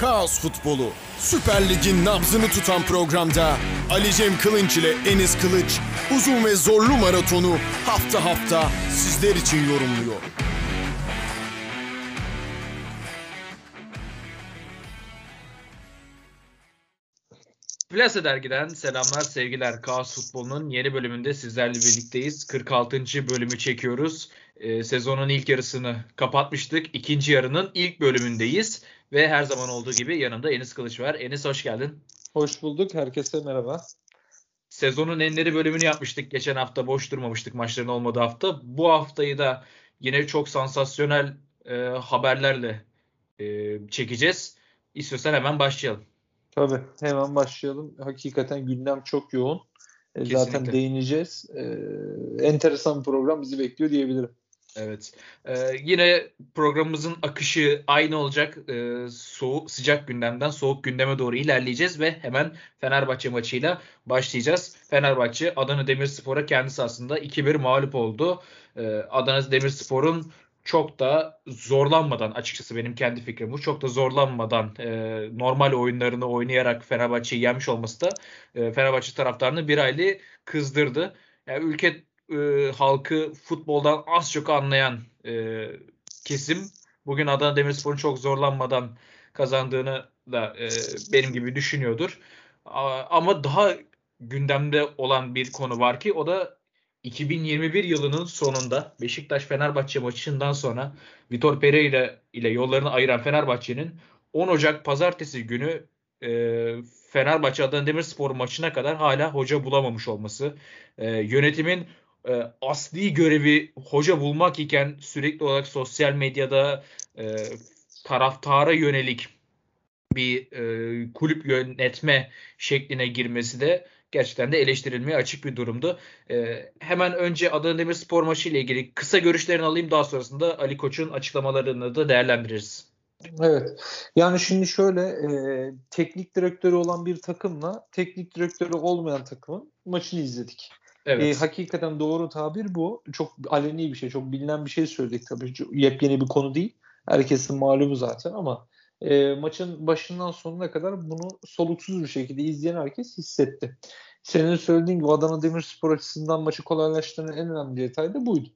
Kaos Futbolu. Süper Lig'in nabzını tutan programda Ali Cem Kılınç ile Enis Kılıç uzun ve zorlu maratonu hafta hafta sizler için yorumluyor. Plase Dergi'den selamlar, sevgiler. Kaos Futbolu'nun yeni bölümünde sizlerle birlikteyiz. 46. bölümü çekiyoruz. Ee, sezonun ilk yarısını kapatmıştık. İkinci yarının ilk bölümündeyiz. Ve her zaman olduğu gibi yanımda Enis Kılıç var. Enis hoş geldin. Hoş bulduk. Herkese merhaba. Sezonun enleri bölümünü yapmıştık. Geçen hafta boş durmamıştık maçların olmadığı hafta. Bu haftayı da yine çok sansasyonel e, haberlerle e, çekeceğiz. İstiyorsan hemen başlayalım. Tabii hemen başlayalım. Hakikaten gündem çok yoğun. E, zaten değineceğiz. E, enteresan bir program bizi bekliyor diyebilirim. Evet. Ee, yine programımızın akışı aynı olacak. Ee, soğuk sıcak gündemden soğuk gündeme doğru ilerleyeceğiz ve hemen Fenerbahçe maçıyla başlayacağız. Fenerbahçe Adana Demirspor'a kendisi aslında 2-1 mağlup oldu. Ee, Adana Demirspor'un çok da zorlanmadan açıkçası benim kendi fikrim bu çok da zorlanmadan e, normal oyunlarını oynayarak Fenerbahçe'yi yenmiş olması da e, Fenerbahçe taraftarını bir aylı kızdırdı. Yani ülke e, halkı futboldan az çok anlayan e, kesim bugün Adana Demirspor'un çok zorlanmadan kazandığını da e, benim gibi düşünüyordur. Ama daha gündemde olan bir konu var ki o da 2021 yılının sonunda Beşiktaş Fenerbahçe maçından sonra Vitor Pereira ile yollarını ayıran Fenerbahçe'nin 10 Ocak pazartesi günü e, Fenerbahçe Adana Demirspor maçına kadar hala hoca bulamamış olması. E, yönetimin e, asli görevi hoca bulmak iken sürekli olarak sosyal medyada e, taraftara yönelik bir e, kulüp yönetme şekline girmesi de gerçekten de eleştirilmeye açık bir durumdu. E, hemen önce Adana Demirspor maçı ile ilgili kısa görüşlerini alayım daha sonrasında Ali Koç'un açıklamalarını da değerlendiririz. Evet. Yani şimdi şöyle e, teknik direktörü olan bir takımla teknik direktörü olmayan takımın maçını izledik. Evet. E, hakikaten doğru tabir bu. Çok aleni bir şey, çok bilinen bir şey söyledik tabii. Yepyeni bir konu değil. Herkesin malumu zaten ama e, maçın başından sonuna kadar bunu soluksuz bir şekilde izleyen herkes hissetti. Senin söylediğin gibi Adana Demirspor açısından maçı kolaylaştıran en önemli detay da buydu.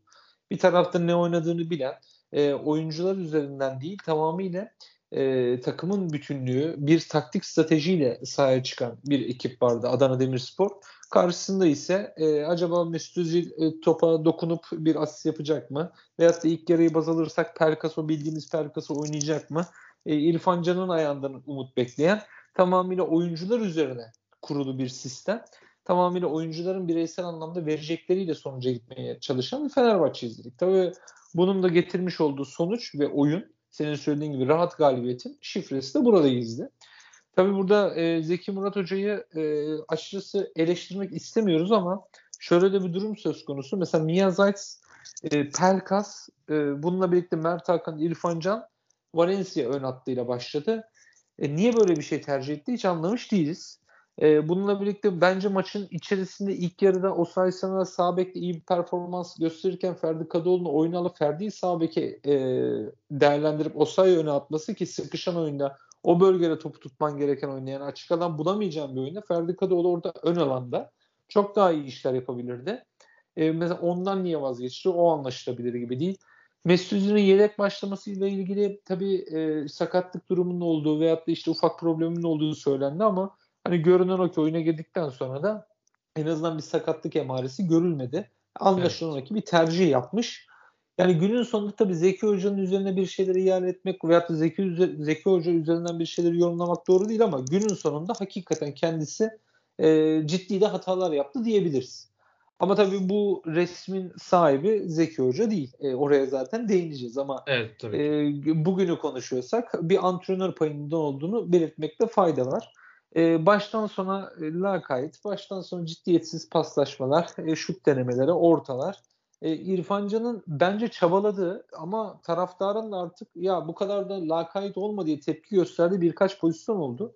Bir tarafta ne oynadığını bilen, e, oyuncular üzerinden değil tamamıyla e, takımın bütünlüğü bir taktik stratejiyle sahaya çıkan bir ekip vardı Adana Demirspor. Karşısında ise e, acaba Mesut Özil e, topa dokunup bir asist yapacak mı? Veyahut da ilk yarıyı baz alırsak Pelkaso bildiğimiz Pelkaso oynayacak mı? E, İrfan Can'ın ayağından umut bekleyen tamamıyla oyuncular üzerine kurulu bir sistem. Tamamıyla oyuncuların bireysel anlamda verecekleriyle sonuca gitmeye çalışan bir Fenerbahçe izledik. Tabii bunun da getirmiş olduğu sonuç ve oyun senin söylediğin gibi rahat galibiyetin şifresi de burada gizli. Tabii burada e, Zeki Murat Hoca'yı e, açıkçası eleştirmek istemiyoruz ama şöyle de bir durum söz konusu. Mesela Mia Zayt, e, Pelkas, e, bununla birlikte Mert Hakan, İrfan Can Valencia ön hattıyla başladı. E, niye böyle bir şey tercih etti hiç anlamış değiliz. E, bununla birlikte bence maçın içerisinde ilk yarıda Osay Samuel sağ bekle iyi bir performans gösterirken Ferdi Kadıoğlu'nu oyuna alıp Ferdi'yi sağ e, değerlendirip Osay'ı öne atması ki sıkışan oyunda o bölgede topu tutman gereken oynayan açık alan bulamayacağım bir oyunda Ferdi Kadıoğlu orada ön alanda çok daha iyi işler yapabilirdi. E, mesela ondan niye vazgeçti o anlaşılabilir gibi değil. Mesut Özil'in yedek başlamasıyla ilgili tabii e, sakatlık durumunun olduğu veyahut da işte ufak problemin olduğu söylendi ama hani görünen o ki oyuna girdikten sonra da en azından bir sakatlık emaresi görülmedi. Anlaşılan evet. ki bir tercih yapmış. Yani günün sonunda tabii Zeki Hoca'nın üzerine bir şeyleri iade etmek veyahut da Zeki, Zeki Hoca üzerinden bir şeyleri yorumlamak doğru değil ama günün sonunda hakikaten kendisi e, ciddi de hatalar yaptı diyebiliriz. Ama tabii bu resmin sahibi Zeki Hoca değil. E, oraya zaten değineceğiz ama evet, tabii. E, bugünü konuşuyorsak bir antrenör payında olduğunu belirtmekte fayda var. E, baştan sona e, lakayt, baştan sona ciddiyetsiz paslaşmalar, e, şut denemeleri, ortalar. E, İrfan Can'ın bence çabaladığı ama taraftarın da artık ya bu kadar da lakayt olma diye tepki gösterdiği birkaç pozisyon oldu.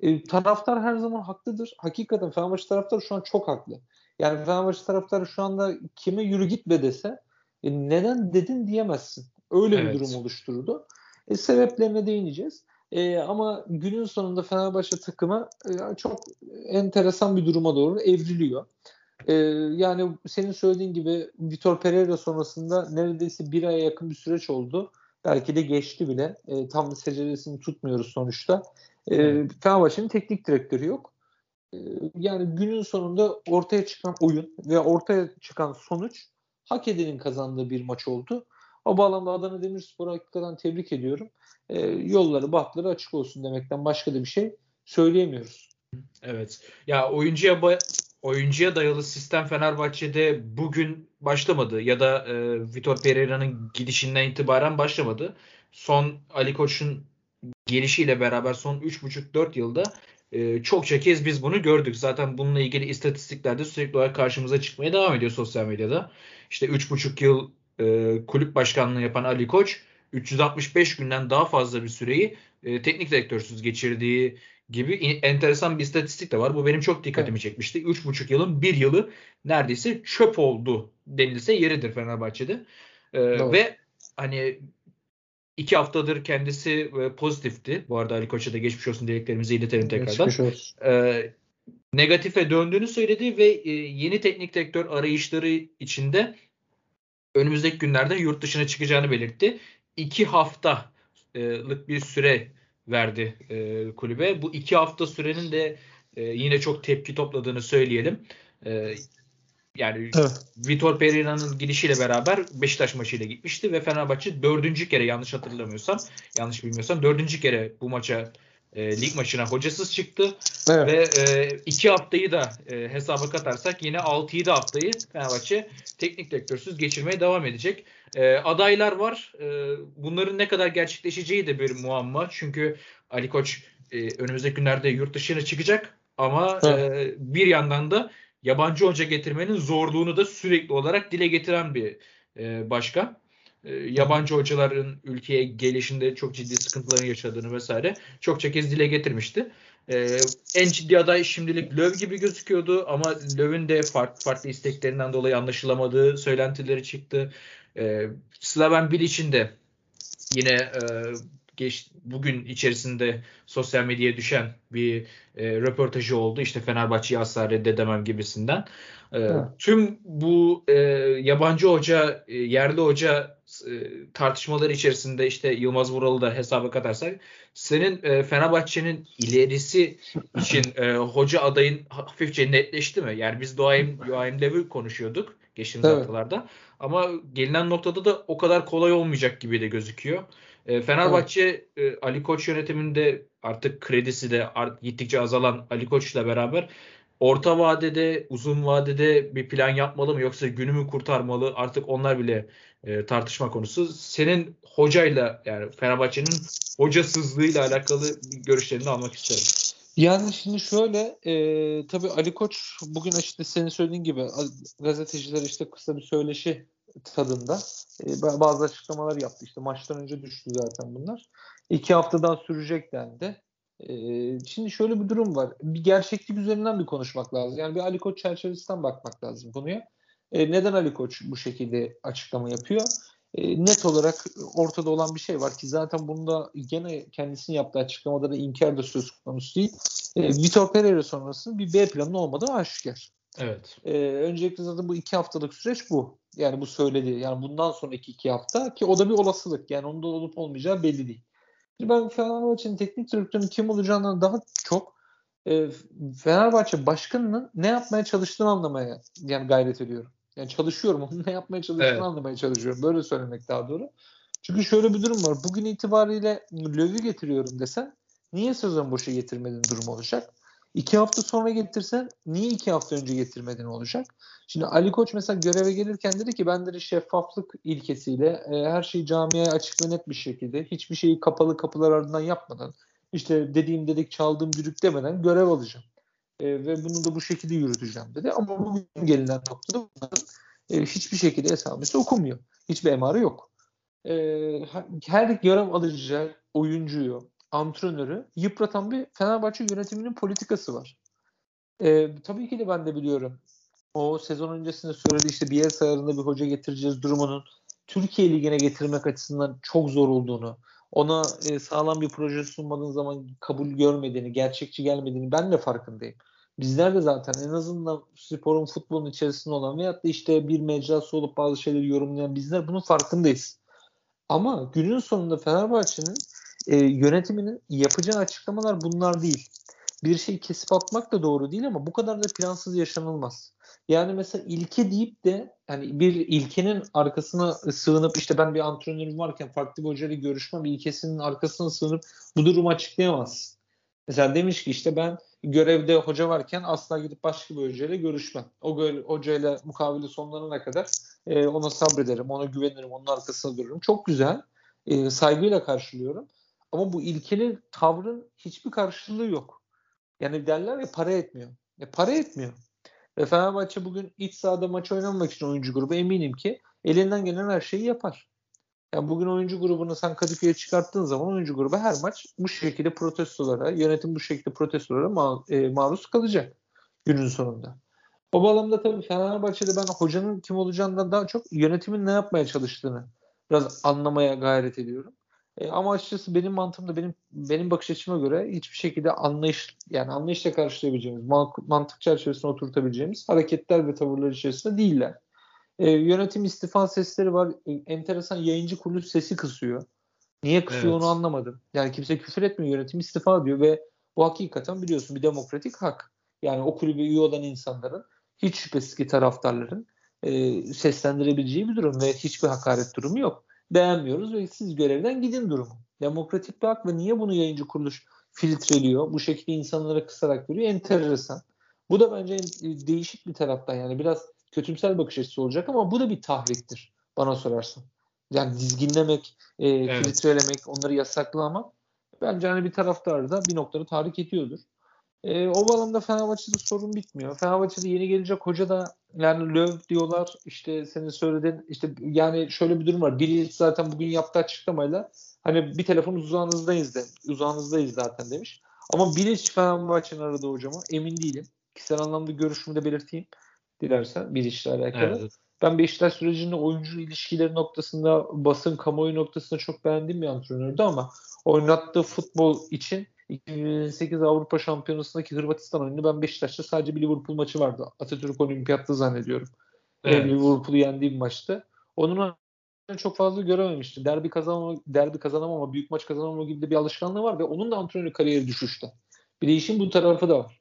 E, taraftar her zaman haklıdır. Hakikaten Fenerbahçe taraftarı şu an çok haklı. Yani Fenerbahçe taraftarı şu anda kime yürü gitme dese e, neden dedin diyemezsin. Öyle evet. bir durum oluşturdu. E, sebeplerine değineceğiz. E, ama günün sonunda Fenerbahçe takımı e, çok enteresan bir duruma doğru evriliyor. E, yani senin söylediğin gibi Vitor Pereira sonrasında neredeyse bir aya yakın bir süreç oldu. Belki de geçti bile. E, tam seceresini tutmuyoruz sonuçta. E, Fenerbahçe'nin teknik direktörü yok. E, yani günün sonunda ortaya çıkan oyun ve ortaya çıkan sonuç hak edenin kazandığı bir maç oldu. O bağlamda Adana Demirspor'u hakikaten tebrik ediyorum. E, yolları, bahtları açık olsun demekten başka da bir şey söyleyemiyoruz. Evet. Ya oyuncuya oyuncuya dayalı sistem Fenerbahçe'de bugün başlamadı ya da e, Vitor Pereira'nın gidişinden itibaren başlamadı. Son Ali Koç'un gelişiyle beraber son 3,5-4 yılda e, çokça kez biz bunu gördük. Zaten bununla ilgili istatistiklerde sürekli olarak karşımıza çıkmaya devam ediyor sosyal medyada. İşte 3,5 yıl e, kulüp başkanlığı yapan Ali Koç 365 günden daha fazla bir süreyi e, teknik direktörsüz geçirdiği gibi enteresan bir istatistik de var. Bu benim çok dikkatimi evet. çekmişti. 3,5 yılın bir yılı neredeyse çöp oldu denilse yeridir Fenerbahçe'de. E, ve hani iki haftadır kendisi e, pozitifti. Bu arada Ali Koç'a da geçmiş olsun dileklerimizi iletelim tekrardan. Geçmiş olsun. E, negatife döndüğünü söyledi ve e, yeni teknik direktör arayışları içinde önümüzdeki günlerde yurt dışına çıkacağını belirtti. İki haftalık bir süre verdi e, kulübe. Bu iki hafta sürenin de e, yine çok tepki topladığını söyleyelim. E, yani evet. Vitor Pereira'nın gidişiyle beraber Beşiktaş maçıyla gitmişti ve Fenerbahçe dördüncü kere yanlış hatırlamıyorsam, yanlış bilmiyorsam dördüncü kere bu maça e, lig maçına hocasız çıktı. Evet. Ve e, iki haftayı da e, hesaba katarsak yine 6-7 haftayı Fenerbahçe teknik direktörsüz geçirmeye devam edecek. E, adaylar var. E, bunların ne kadar gerçekleşeceği de bir muamma. Çünkü Ali Koç e, önümüzdeki günlerde yurt dışına çıkacak. Ama evet. e, bir yandan da yabancı hoca getirmenin zorluğunu da sürekli olarak dile getiren bir e, başkan. E, yabancı hocaların ülkeye gelişinde çok ciddi sıkıntıların yaşadığını vesaire çokça kez dile getirmişti. E, en ciddi aday şimdilik Löw gibi gözüküyordu ama Löw'ün de farklı farklı isteklerinden dolayı anlaşılamadığı söylentileri çıktı. E, Slaven Bilic'in de yine e, geç, bugün içerisinde sosyal medyaya düşen bir e, röportajı oldu. İşte Fenerbahçe'yi asla reddedemem gibisinden. E, tüm bu e, yabancı hoca, e, yerli hoca e, tartışmaları içerisinde işte Yılmaz Vural'ı da hesaba katarsak senin e, Fenerbahçe'nin ilerisi için e, hoca adayın hafifçe netleşti mi? Yani biz Doğaim, Doğaim Lev'i konuşuyorduk geçtiğimiz evet. haftalarda. Ama gelinen noktada da o kadar kolay olmayacak gibi de gözüküyor. E, Fenerbahçe evet. e, Ali Koç yönetiminde artık kredisi de art, gittikçe azalan Ali Koç'la beraber orta vadede, uzun vadede bir plan yapmalı mı yoksa günü mü kurtarmalı? Artık onlar bile e, tartışma konusu. Senin hocayla yani Fenerbahçe'nin hocasızlığıyla alakalı görüşlerini almak isterim. Yani şimdi şöyle e, tabii Ali Koç bugün işte senin söylediğin gibi gazeteciler işte kısa bir söyleşi tadında e, bazı açıklamalar yaptı. İşte maçtan önce düştü zaten bunlar. İki hafta daha sürecek dendi. E, şimdi şöyle bir durum var. Bir gerçeklik üzerinden bir konuşmak lazım. Yani bir Ali Koç çerçevesinden bakmak lazım konuya. E, neden Ali Koç bu şekilde açıklama yapıyor? E, net olarak ortada olan bir şey var ki zaten bunda gene kendisinin yaptığı açıklamada da inkar da söz konusu değil. E, Vitor Pereira sonrası bir B planı olmadığı aşikar. Evet. E, öncelikle zaten bu iki haftalık süreç bu. Yani bu söyledi. Yani bundan sonraki iki hafta ki o da bir olasılık. Yani onun da olup olmayacağı belli değil. Ben Fenerbahçe'nin teknik direktörünün kim olacağından daha çok e, Fenerbahçe başkanının ne yapmaya çalıştığını anlamaya yani gayret ediyorum. Yani çalışıyorum. Onun ne yapmaya çalıştığını evet. anlamaya çalışıyorum. Böyle söylemek daha doğru. Çünkü şöyle bir durum var. Bugün itibariyle Löw'ü getiriyorum desen niye sezon boşa getirmedin durum olacak. İki hafta sonra getirsen niye iki hafta önce getirmedin olacak? Şimdi Ali Koç mesela göreve gelirken dedi ki ben de şeffaflık ilkesiyle e, her şeyi camiye açık ve net bir şekilde hiçbir şeyi kapalı kapılar ardından yapmadan işte dediğim dedik çaldığım dürük demeden görev alacağım. E, ve bunu da bu şekilde yürüteceğim dedi. Ama bugün gelinen noktada bunların e, hiçbir şekilde esamesi okumuyor. Hiçbir emarı yok. E, her görev alıcı oyuncuyu, antrenörü yıpratan bir Fenerbahçe yönetiminin politikası var. E, tabii ki de ben de biliyorum. O sezon öncesinde söyledi işte Bielsa ayarında bir hoca getireceğiz durumunun Türkiye Ligi'ne getirmek açısından çok zor olduğunu, ona e, sağlam bir proje sunmadığın zaman kabul görmediğini, gerçekçi gelmediğini ben de farkındayım. Bizler de zaten en azından sporun futbolun içerisinde olan veyahut da işte bir mecrası olup bazı şeyleri yorumlayan bizler bunun farkındayız. Ama günün sonunda Fenerbahçe'nin e, yönetiminin yapacağı açıklamalar bunlar değil. Bir şey kesip atmak da doğru değil ama bu kadar da plansız yaşanılmaz. Yani mesela ilke deyip de hani bir ilkenin arkasına sığınıp işte ben bir antrenörüm varken farklı bir hocayla görüşmem ilkesinin arkasına sığınıp bu durumu açıklayamaz. Mesela demiş ki işte ben görevde hoca varken asla gidip başka bir hocayla görüşmem. O hocayla mukavele sonlarına kadar e, ona sabrederim, ona güvenirim, onun arkasında dururum. Çok güzel. E, saygıyla karşılıyorum. Ama bu ilkenin tavrın hiçbir karşılığı yok. Yani derler ya para etmiyor. E, para etmiyor. Ve Fenerbahçe bugün iç sahada maç oynamak için oyuncu grubu eminim ki elinden gelen her şeyi yapar. Yani bugün oyuncu grubunu sen Kadıköy'e çıkarttığın zaman oyuncu grubu her maç bu şekilde protestolara, yönetim bu şekilde protestolara ma- e, maruz kalacak günün sonunda. O bağlamda tabii Fenerbahçe'de ben hocanın kim olacağından daha çok yönetimin ne yapmaya çalıştığını biraz anlamaya gayret ediyorum. E, ama açıkçası benim mantığımda benim benim bakış açıma göre hiçbir şekilde anlayış yani anlayışla karşılayabileceğimiz, mantık çerçevesine oturtabileceğimiz hareketler ve tavırlar içerisinde değiller. E, yönetim istifa sesleri var. E, enteresan yayıncı kuruluş sesi kısıyor. Niye kısıyor evet. onu anlamadım. Yani kimse küfür etmiyor. Yönetim istifa diyor ve bu hakikaten biliyorsun bir demokratik hak. Yani o kulübe üye olan insanların hiç şüphesiz ki taraftarların e, seslendirebileceği bir durum ve hiçbir hakaret durumu yok. Beğenmiyoruz ve siz görevden gidin durumu. Demokratik bir hak ve niye bunu yayıncı kuruluş filtreliyor? Bu şekilde insanlara kısarak veriyor. Enteresan. Bu da bence değişik bir taraftan yani biraz kötümsel bakış açısı olacak ama bu da bir tahriktir bana sorarsan. Yani dizginlemek, e, evet. filtrelemek, onları yasaklamak bence hani bir taraftarı da bir noktada tahrik ediyordur. E, o bağlamda Fenerbahçe'de sorun bitmiyor. Fenerbahçe'de yeni gelecek hoca da yani Löw diyorlar işte senin söylediğin işte yani şöyle bir durum var. Biri zaten bugün yaptığı açıklamayla hani bir telefon uzağınızdayız de uzağınızdayız zaten demiş. Ama Bilic Fenerbahçe'nin aradığı hocama emin değilim. Kişisel anlamda görüşümü de belirteyim dilersen Bilic'le alakalı. Evet. Ben Beşiktaş sürecinde oyuncu ilişkileri noktasında basın kamuoyu noktasında çok beğendiğim bir antrenördü ama oynattığı futbol için 2008 Avrupa Şampiyonası'ndaki Hırvatistan oyunu ben Beşiktaş'ta sadece bir Liverpool maçı vardı. Atatürk Olimpiyat'ta zannediyorum. Evet. Liverpool'u yendiği bir maçtı. Onun çok fazla görememişti. Derbi kazanama, derbi kazanamama, büyük maç kazanamama gibi de bir alışkanlığı var ve onun da antrenör kariyeri düşüşte. Bir de işin bu tarafı da var.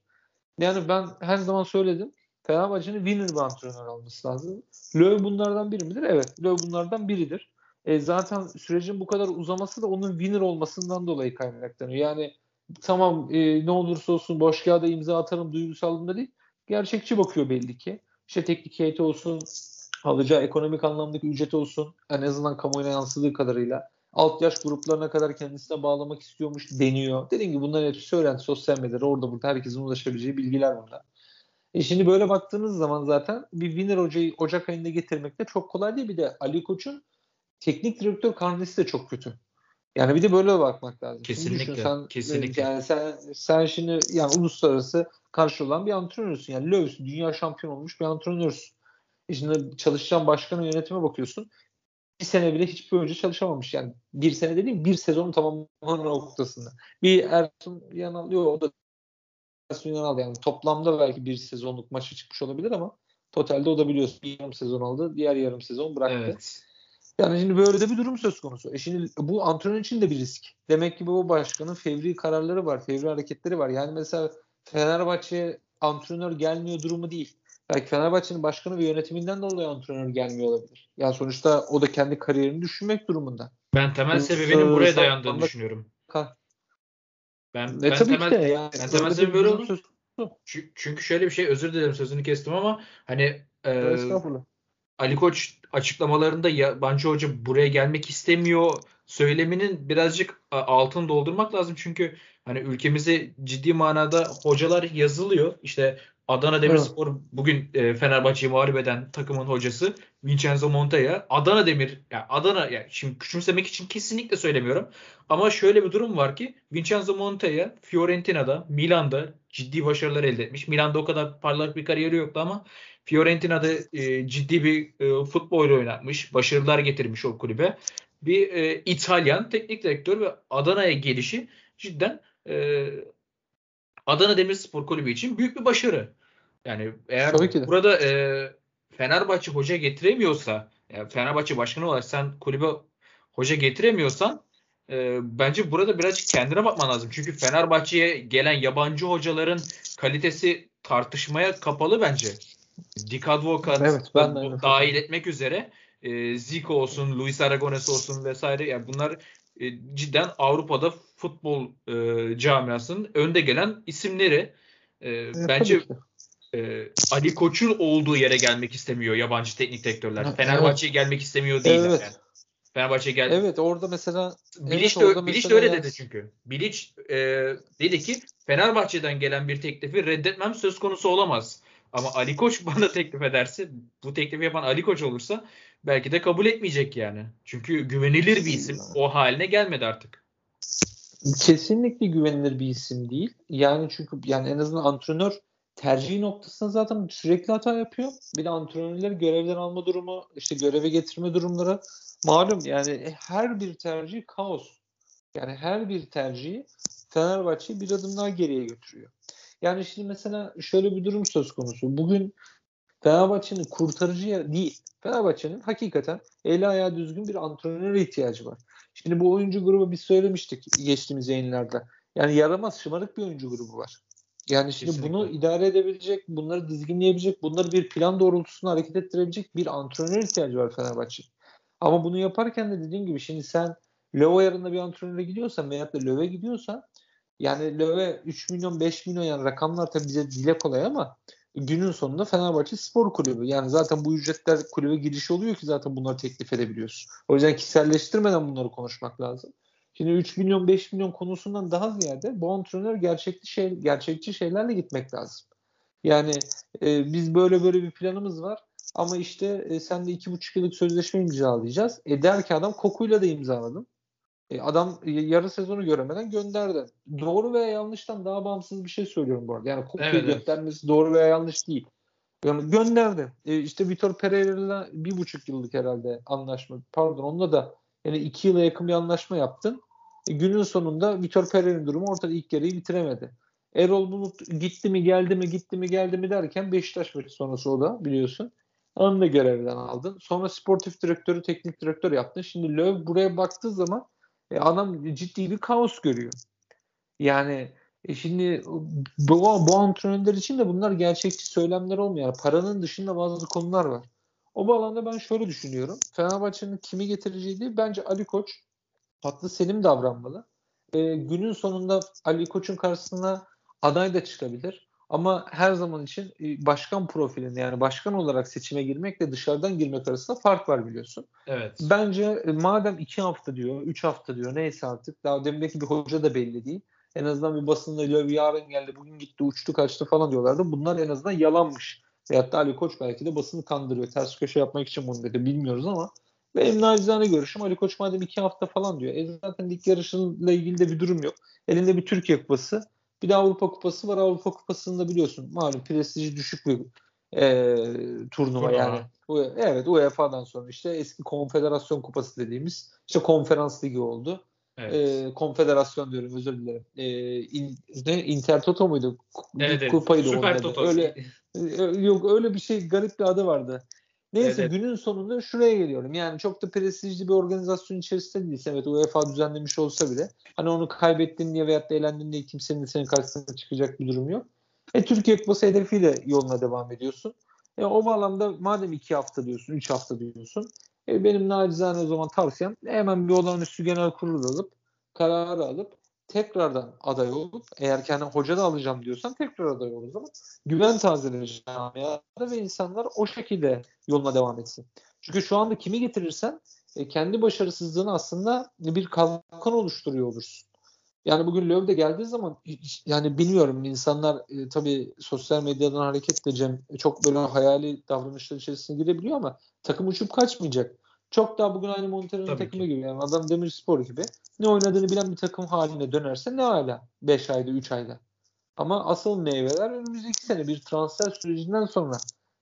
Yani ben her zaman söyledim. Fenerbahçe'nin winner bir antrenör alması lazım. Löw bunlardan biri midir? Evet. Löw bunlardan biridir. E, zaten sürecin bu kadar uzaması da onun winner olmasından dolayı kaynaklanıyor. Yani tamam e, ne olursa olsun boş kağıda imza atarım duygusallığında değil. Gerçekçi bakıyor belli ki. İşte teknik heyeti olsun, alacağı ekonomik anlamdaki ücret olsun en azından kamuoyuna yansıdığı kadarıyla alt yaş gruplarına kadar kendisine bağlamak istiyormuş deniyor. Dediğim gibi bunların hepsi söylenti sosyal medyada orada burada herkesin ulaşabileceği bilgiler bunlar. E şimdi böyle baktığınız zaman zaten bir winner hocayı Ocak ayında getirmek de çok kolay değil. Bir de Ali Koç'un teknik direktör karnesi de çok kötü. Yani bir de böyle bakmak lazım. Kesinlikle. Düşün, sen, kesinlikle. Yani sen, sen şimdi yani uluslararası karşı olan bir antrenörsün. Yani Löw's dünya şampiyon olmuş bir antrenörsün. E şimdi çalışacağın başkanın yönetime bakıyorsun. Bir sene bile hiçbir oyuncu çalışamamış. Yani bir sene dediğim bir sezon tamamlamanın noktasında. Bir Ersun Yanal yok o da Yunan aldı. Yani toplamda belki bir sezonluk maçı çıkmış olabilir ama totalde o da biliyorsun bir yarım sezon aldı. Diğer yarım sezon bıraktı. Evet. Yani şimdi böyle de bir durum söz konusu. E şimdi bu antrenör için de bir risk. Demek ki bu başkanın fevri kararları var, fevri hareketleri var. Yani mesela Fenerbahçe antrenör gelmiyor durumu değil. Belki Fenerbahçe'nin başkanı ve yönetiminden dolayı antrenör gelmiyor olabilir. Yani sonuçta o da kendi kariyerini düşünmek durumunda. Ben temel sebebinin buraya dayandığını düşünüyorum. Ben, e, ben tabii temel, ki de yani. Ben temel sebebi böyle oldu. Çünkü şöyle bir şey özür dilerim sözünü kestim ama hani e, Ali Koç açıklamalarında yabancı hoca buraya gelmek istemiyor söyleminin birazcık altını doldurmak lazım. Çünkü hani ülkemize ciddi manada hocalar yazılıyor. İşte Adana Demirspor evet. bugün e, Fenerbahçe'yi mağlup eden takımın hocası Vincenzo Montella. Adana Demir yani Adana yani şimdi küçümsemek için kesinlikle söylemiyorum. Ama şöyle bir durum var ki Vincenzo Montella Fiorentina'da, Milan'da ciddi başarılar elde etmiş. Milan'da o kadar parlak bir kariyeri yoktu ama Fiorentina'da e, ciddi bir e, futbol oynatmış. Başarılar getirmiş o kulübe. bir e, İtalyan teknik direktör ve Adana'ya gelişi cidden e, Adana Demirspor Kulübü için büyük bir başarı. Yani eğer burada e, Fenerbahçe hoca getiremiyorsa, yani Fenerbahçe başkanı olarak sen kulübe hoca getiremiyorsan e, bence burada birazcık kendine bakman lazım. Çünkü Fenerbahçe'ye gelen yabancı hocaların kalitesi tartışmaya kapalı bence. Dick Advocat evet, ben de dahil etmek üzere e, Zico olsun, Luis Aragones olsun vesaire yani bunlar e, cidden Avrupa'da futbol e, camiasının önde gelen isimleri. E, e, bence e, Ali Koç'un olduğu yere gelmek istemiyor yabancı teknik direktörler. Fenerbahçe'ye evet. gelmek istemiyor değil evet. yani. Fenerbahçe geldi. Evet orada mesela Bilic evet, de, Bilic de öyle dedi çünkü. Bilic e, dedi ki Fenerbahçe'den gelen bir teklifi reddetmem söz konusu olamaz. Ama Ali Koç bana teklif ederse bu teklifi yapan Ali Koç olursa belki de kabul etmeyecek yani. Çünkü güvenilir bir isim o haline gelmedi artık. Kesinlikle güvenilir bir isim değil. Yani çünkü yani en azından antrenör tercih noktasında zaten sürekli hata yapıyor. Bir de antrenörler görevden alma durumu, işte göreve getirme durumları malum yani her bir tercih kaos. Yani her bir tercihi Fenerbahçe'yi bir adım daha geriye götürüyor. Yani şimdi mesela şöyle bir durum söz konusu. Bugün Fenerbahçe'nin kurtarıcı değil. Fenerbahçe'nin hakikaten eli ayağı düzgün bir antrenöre ihtiyacı var. Şimdi bu oyuncu grubu biz söylemiştik geçtiğimiz yayınlarda. Yani yaramaz şımarık bir oyuncu grubu var. Yani şimdi Kesinlikle. bunu idare edebilecek, bunları dizginleyebilecek, bunları bir plan doğrultusunda hareket ettirebilecek bir antrenör ihtiyacı var Fenerbahçe. Ama bunu yaparken de dediğim gibi şimdi sen Löw yarında bir antrenöre gidiyorsan veya da Löw'e gidiyorsan yani Löw'e 3 milyon 5 milyon yani rakamlar tabii bize dile kolay ama günün sonunda Fenerbahçe Spor Kulübü. Yani zaten bu ücretler kulübe giriş oluyor ki zaten bunları teklif edebiliyorsun. O yüzden kişiselleştirmeden bunları konuşmak lazım. Şimdi 3 milyon 5 milyon konusundan daha ziyade bu antrenör gerçekçi şey gerçekçi şeylerle gitmek lazım. Yani e, biz böyle böyle bir planımız var ama işte e, sen de 2,5 yıllık sözleşme imzalayacağız. E der ki adam kokuyla da imzaladım. E, adam yarı sezonu göremeden gönderdi. Doğru veya yanlıştan daha bağımsız bir şey söylüyorum bu arada. Yani Koku'yu evet, göndermesi evet. doğru veya yanlış değil. Yani gönderdi. E, işte Vitor Pereira'yla bir buçuk yıllık herhalde anlaşma. Pardon onunla da yani iki yıla yakın bir anlaşma yaptın. E, günün sonunda Vitor Pereira'nın durumu ortada ilk yarıyı bitiremedi. Erol Bulut gitti mi geldi mi gitti mi geldi mi derken Beşiktaş maçı sonrası o da biliyorsun. Onu da görevden aldın. Sonra sportif direktörü, teknik direktör yaptın. Şimdi Löw buraya baktığı zaman e, adam ciddi bir kaos görüyor. Yani e şimdi bu, bu antrenörler için de bunlar gerçekçi söylemler olmuyor. paranın dışında bazı konular var. O bağlamda ben şöyle düşünüyorum. Fenerbahçe'nin kimi getireceği değil, bence Ali Koç haklı selim davranmalı. E, günün sonunda Ali Koç'un karşısına aday da çıkabilir. Ama her zaman için e, başkan profilinde yani başkan olarak seçime girmekle dışarıdan girmek arasında fark var biliyorsun. Evet. Bence e, madem iki hafta diyor, üç hafta diyor neyse artık daha demindeki bir hoca da belli değil. En azından bir basında Löw yarın geldi, bugün gitti, uçtu, kaçtı falan diyorlardı. Bunlar en azından yalanmış. Veyahut da Ali Koç belki de basını kandırıyor. Ters köşe yapmak için bunu dedi. Bilmiyoruz ama benim nacizane görüşüm Ali Koç madem iki hafta falan diyor. E zaten lig yarışıyla ilgili de bir durum yok. Elinde bir Türkiye kupası bir de Avrupa Kupası var. Avrupa Kupası'nda biliyorsun malum prestiji düşük bir e, turnuva yani. Evet UEFA'dan sonra işte eski konfederasyon kupası dediğimiz işte konferans ligi oldu. Evet. E, konfederasyon diyorum özür dilerim. E, in, ne Inter Toto muydu? Evet, evet. Kupaydı Süper Toto. Öyle e, yok öyle bir şey garip bir adı vardı. Neyse evet. günün sonunda şuraya geliyorum. Yani çok da prestijli bir organizasyon içerisinde değilse evet UEFA düzenlemiş olsa bile hani onu kaybettin diye veyahut da eğlendin diye kimsenin senin karşısına çıkacak bir durum yok. E Türkiye Kupası hedefiyle yoluna devam ediyorsun. E, o bağlamda madem iki hafta diyorsun, üç hafta diyorsun e, benim nacizane o zaman tavsiyem hemen bir olağanüstü genel kurul alıp kararı alıp tekrardan aday olup eğer kendi hoca da alacağım diyorsan tekrar aday olur zaman güven tazelenir camiada ve insanlar o şekilde yoluna devam etsin. Çünkü şu anda kimi getirirsen e, kendi başarısızlığını aslında bir kalkan oluşturuyor olursun. Yani bugün Löw de geldiği zaman yani bilmiyorum insanlar e, tabii sosyal medyadan hareketle Cem çok böyle hayali davranışlar içerisine girebiliyor ama takım uçup kaçmayacak. Çok daha bugün aynı Montero'nun takımı ki. gibi. Yani adam Demirspor gibi. Ne oynadığını bilen bir takım haline dönerse ne hala 5 ayda 3 ayda. Ama asıl meyveler önümüzdeki sene bir transfer sürecinden sonra